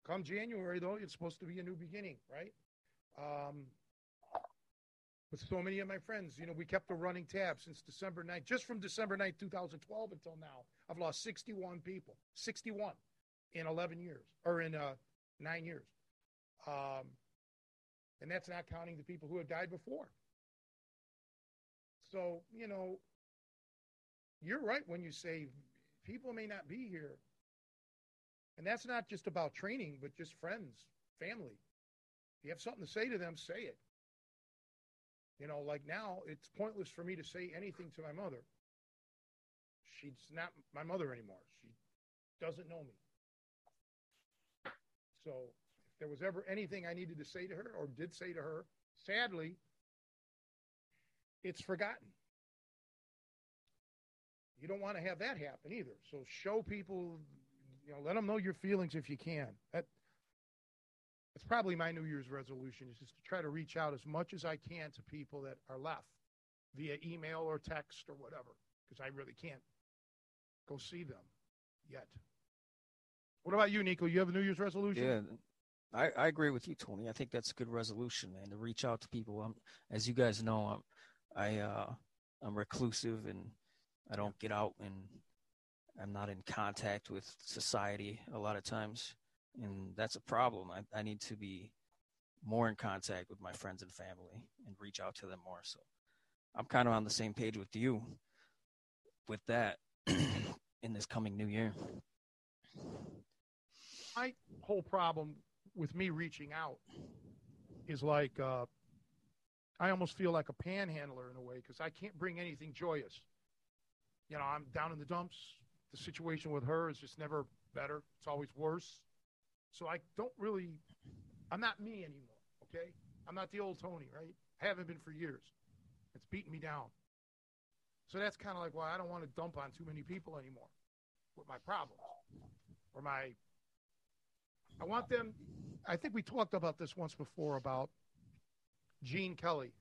Come January, though, it's supposed to be a new beginning, right? Um, with so many of my friends, you know, we kept a running tab since December 9th, just from December 9th, 2012 until now. I've lost 61 people, 61 in 11 years, or in uh, nine years. Um, and that's not counting the people who have died before. So, you know, you're right when you say people may not be here. And that's not just about training, but just friends, family. If you have something to say to them, say it. You know, like now, it's pointless for me to say anything to my mother. She's not my mother anymore. She doesn't know me. So if there was ever anything I needed to say to her or did say to her, sadly, it's forgotten. You don't want to have that happen either. So show people, you know, let them know your feelings if you can. That that's probably my New Year's resolution is just to try to reach out as much as I can to people that are left via email or text or whatever, because I really can't go see them yet. What about you, Nico? You have a New Year's resolution? Yeah, I, I agree with you, Tony. I think that's a good resolution, man, to reach out to people. I'm, as you guys know, I'm, I uh, I'm reclusive and I don't get out and I'm not in contact with society a lot of times, and that's a problem. I, I need to be more in contact with my friends and family and reach out to them more. So I'm kind of on the same page with you with that [clears throat] in this coming new year. My whole problem with me reaching out is like uh, I almost feel like a panhandler in a way because I can't bring anything joyous. You know, I'm down in the dumps. The situation with her is just never better. It's always worse. So I don't really, I'm not me anymore. Okay. I'm not the old Tony, right? I haven't been for years. It's beating me down. So that's kind of like why I don't want to dump on too many people anymore with my problems or my. I want them. I think we talked about this once before about Gene Kelly,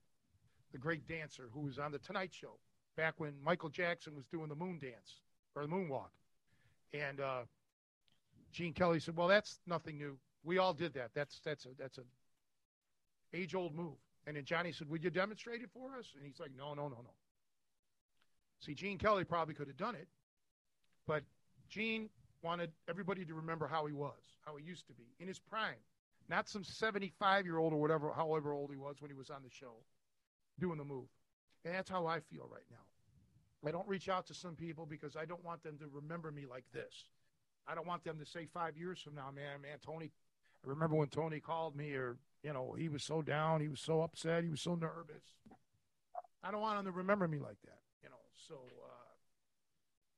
the great dancer who was on the Tonight Show back when Michael Jackson was doing the moon dance or the moonwalk. And uh, Gene Kelly said, "Well, that's nothing new. We all did that. That's that's a that's a age old move." And then Johnny said, "Would you demonstrate it for us?" And he's like, "No, no, no, no." See, Gene Kelly probably could have done it, but Gene wanted everybody to remember how he was, how he used to be in his prime not some 75 year old or whatever, however old he was when he was on the show doing the move. And that's how I feel right now. I don't reach out to some people because I don't want them to remember me like this. I don't want them to say five years from now, man, man, Tony. I remember when Tony called me, or you know, he was so down, he was so upset, he was so nervous. I don't want them to remember me like that, you know. So, uh,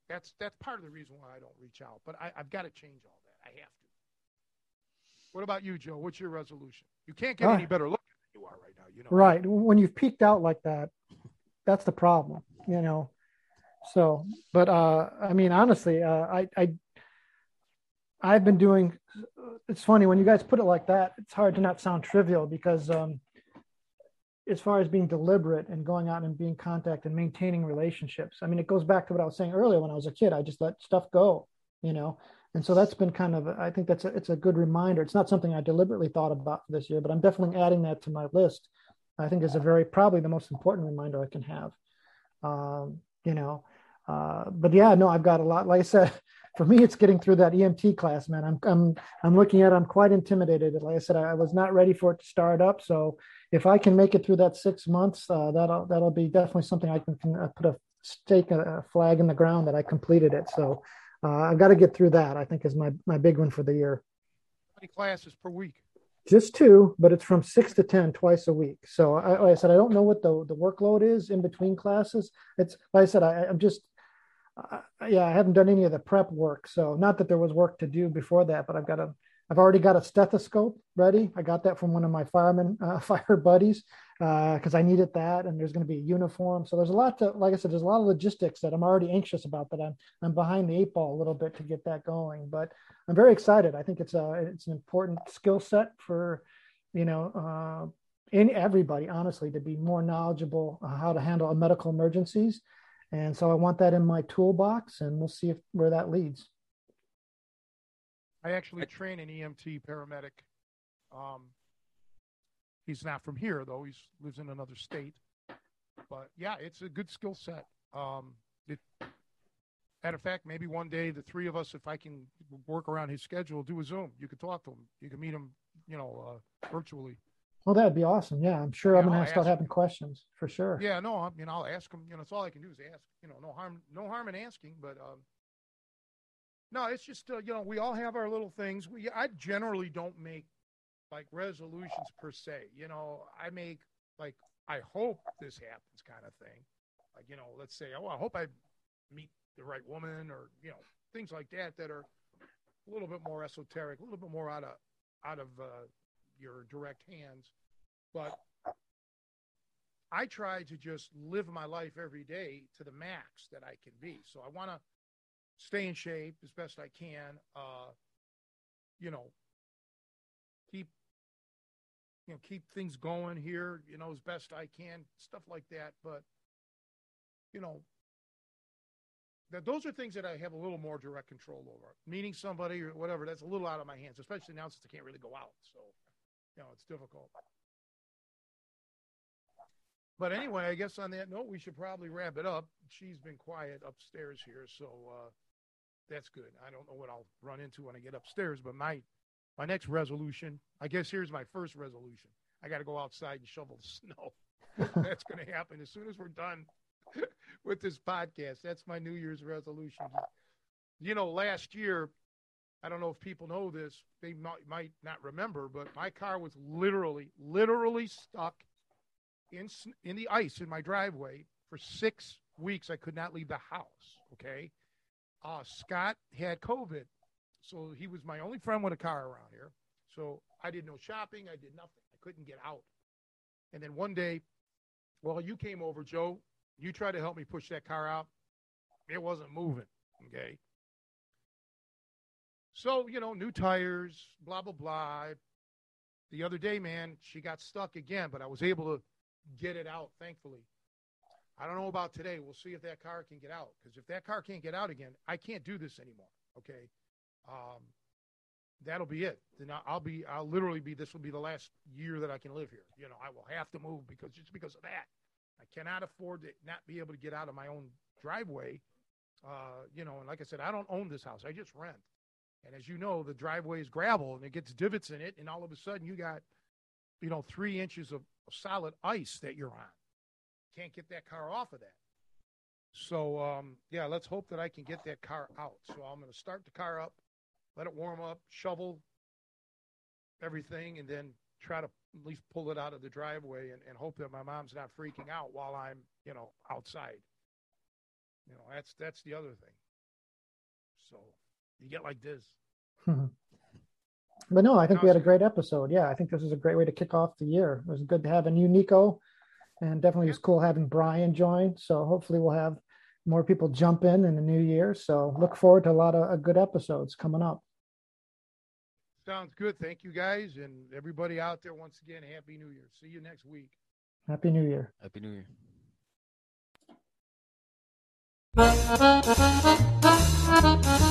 That's that's part of the reason why I don't reach out. But I, I've got to change all that. I have to. What about you, Joe? What's your resolution? You can't get Uh, any better looking than you are right now. You know. Right. When you've peaked out like that, that's the problem, you know. So, but uh, I mean, honestly, uh, I, I, I've been doing. It's funny when you guys put it like that. It's hard to not sound trivial because, um, as far as being deliberate and going out and being contact and maintaining relationships, I mean, it goes back to what I was saying earlier. When I was a kid, I just let stuff go, you know. And so that's been kind of. I think that's a, it's a good reminder. It's not something I deliberately thought about this year, but I'm definitely adding that to my list. I think is a very probably the most important reminder I can have. Um, you know, uh, but yeah, no, I've got a lot. Like I said, [laughs] for me, it's getting through that EMT class, man. I'm I'm I'm looking at. I'm quite intimidated. Like I said, I, I was not ready for it to start up. So if I can make it through that six months, uh, that'll that'll be definitely something I can, can uh, put a stake, a flag in the ground that I completed it. So uh, I've got to get through that. I think is my my big one for the year. How many classes per week? just two, but it's from six to ten twice a week. So I, like I said, I don't know what the the workload is in between classes. It's like I said, I, I'm just uh, yeah, I haven't done any of the prep work. So not that there was work to do before that, but I've got a I've already got a stethoscope ready. I got that from one of my firemen uh, [laughs] fire buddies because uh, I needed that, and there's going to be a uniform. So there's a lot to like I said, there's a lot of logistics that I'm already anxious about. That I'm I'm behind the eight ball a little bit to get that going, but I'm very excited. I think it's a it's an important skill set for you know uh, in everybody honestly to be more knowledgeable how to handle medical emergencies, and so I want that in my toolbox, and we'll see if where that leads. I actually train an EMT paramedic. Um, he's not from here though; he lives in another state. But yeah, it's a good skill set. Um, it, Matter of fact, maybe one day the three of us, if I can work around his schedule, do a Zoom. You could talk to him. You can meet him, you know, uh, virtually. Well, that'd be awesome. Yeah, I'm sure Yeah, I'm gonna I'll start having questions for sure. Yeah, no, I mean, I'll ask him. You know, it's all I can do is ask. You know, no harm, no harm in asking. But um, no, it's just uh, you know, we all have our little things. We I generally don't make like resolutions per se. You know, I make like I hope this happens kind of thing. Like you know, let's say, oh, I hope I meet the right woman, or you know, things like that that are a little bit more esoteric, a little bit more out of out of uh, your direct hands. But I try to just live my life every day to the max that I can be. So I want to stay in shape as best I can. Uh, you know, you know keep things going here. You know, as best I can, stuff like that. But you know, that those are things that I have a little more direct control over. Meeting somebody or whatever, that's a little out of my hands, especially now since I can't really go out. So, you know, it's difficult. But anyway, I guess on that note, we should probably wrap it up. She's been quiet upstairs here, so uh, that's good. I don't know what I'll run into when I get upstairs, but my my next resolution, I guess here's my first resolution. I got to go outside and shovel the [laughs] snow. that's going to happen as soon as we're done [laughs] with this podcast. That's my New Year's resolution. You know, last year, I don't know if people know this, they might, might not remember, but my car was literally, literally stuck in in the ice in my driveway for six weeks. I could not leave the house. Okay, uh, Scott had COVID, so he was my only friend with a car around here. So I did no shopping. I did nothing. I couldn't get out. And then one day, well, you came over, Joe. You tried to help me push that car out. It wasn't moving. Okay. So, you know, new tires, blah, blah, blah. The other day, man, she got stuck again, but I was able to get it out, thankfully. I don't know about today. We'll see if that car can get out. Because if that car can't get out again, I can't do this anymore. Okay. Um, that'll be it. Then I'll be, I'll literally be, this will be the last year that I can live here. You know, I will have to move because just because of that. I cannot afford to not be able to get out of my own driveway. Uh, you know, and like I said, I don't own this house. I just rent. And as you know, the driveway is gravel and it gets divots in it. And all of a sudden you got, you know, three inches of solid ice that you're on. Can't get that car off of that. So, um, yeah, let's hope that I can get that car out. So I'm going to start the car up, let it warm up, shovel everything, and then try to at least pull it out of the driveway and, and hope that my mom's not freaking out while I'm, you know, outside. You know, that's that's the other thing. So you get like this. Mm-hmm. but no, I think we had a great episode. Yeah, I think this is a great way to kick off the year. It was good to have a new Nico, and definitely was cool having Brian join. So hopefully we'll have more people jump in in the new year. So look forward to a lot of uh, good episodes coming up. Sounds good. Thank you guys and everybody out there. Once again, Happy New Year. See you next week. Happy New Year. Happy New Year. [laughs]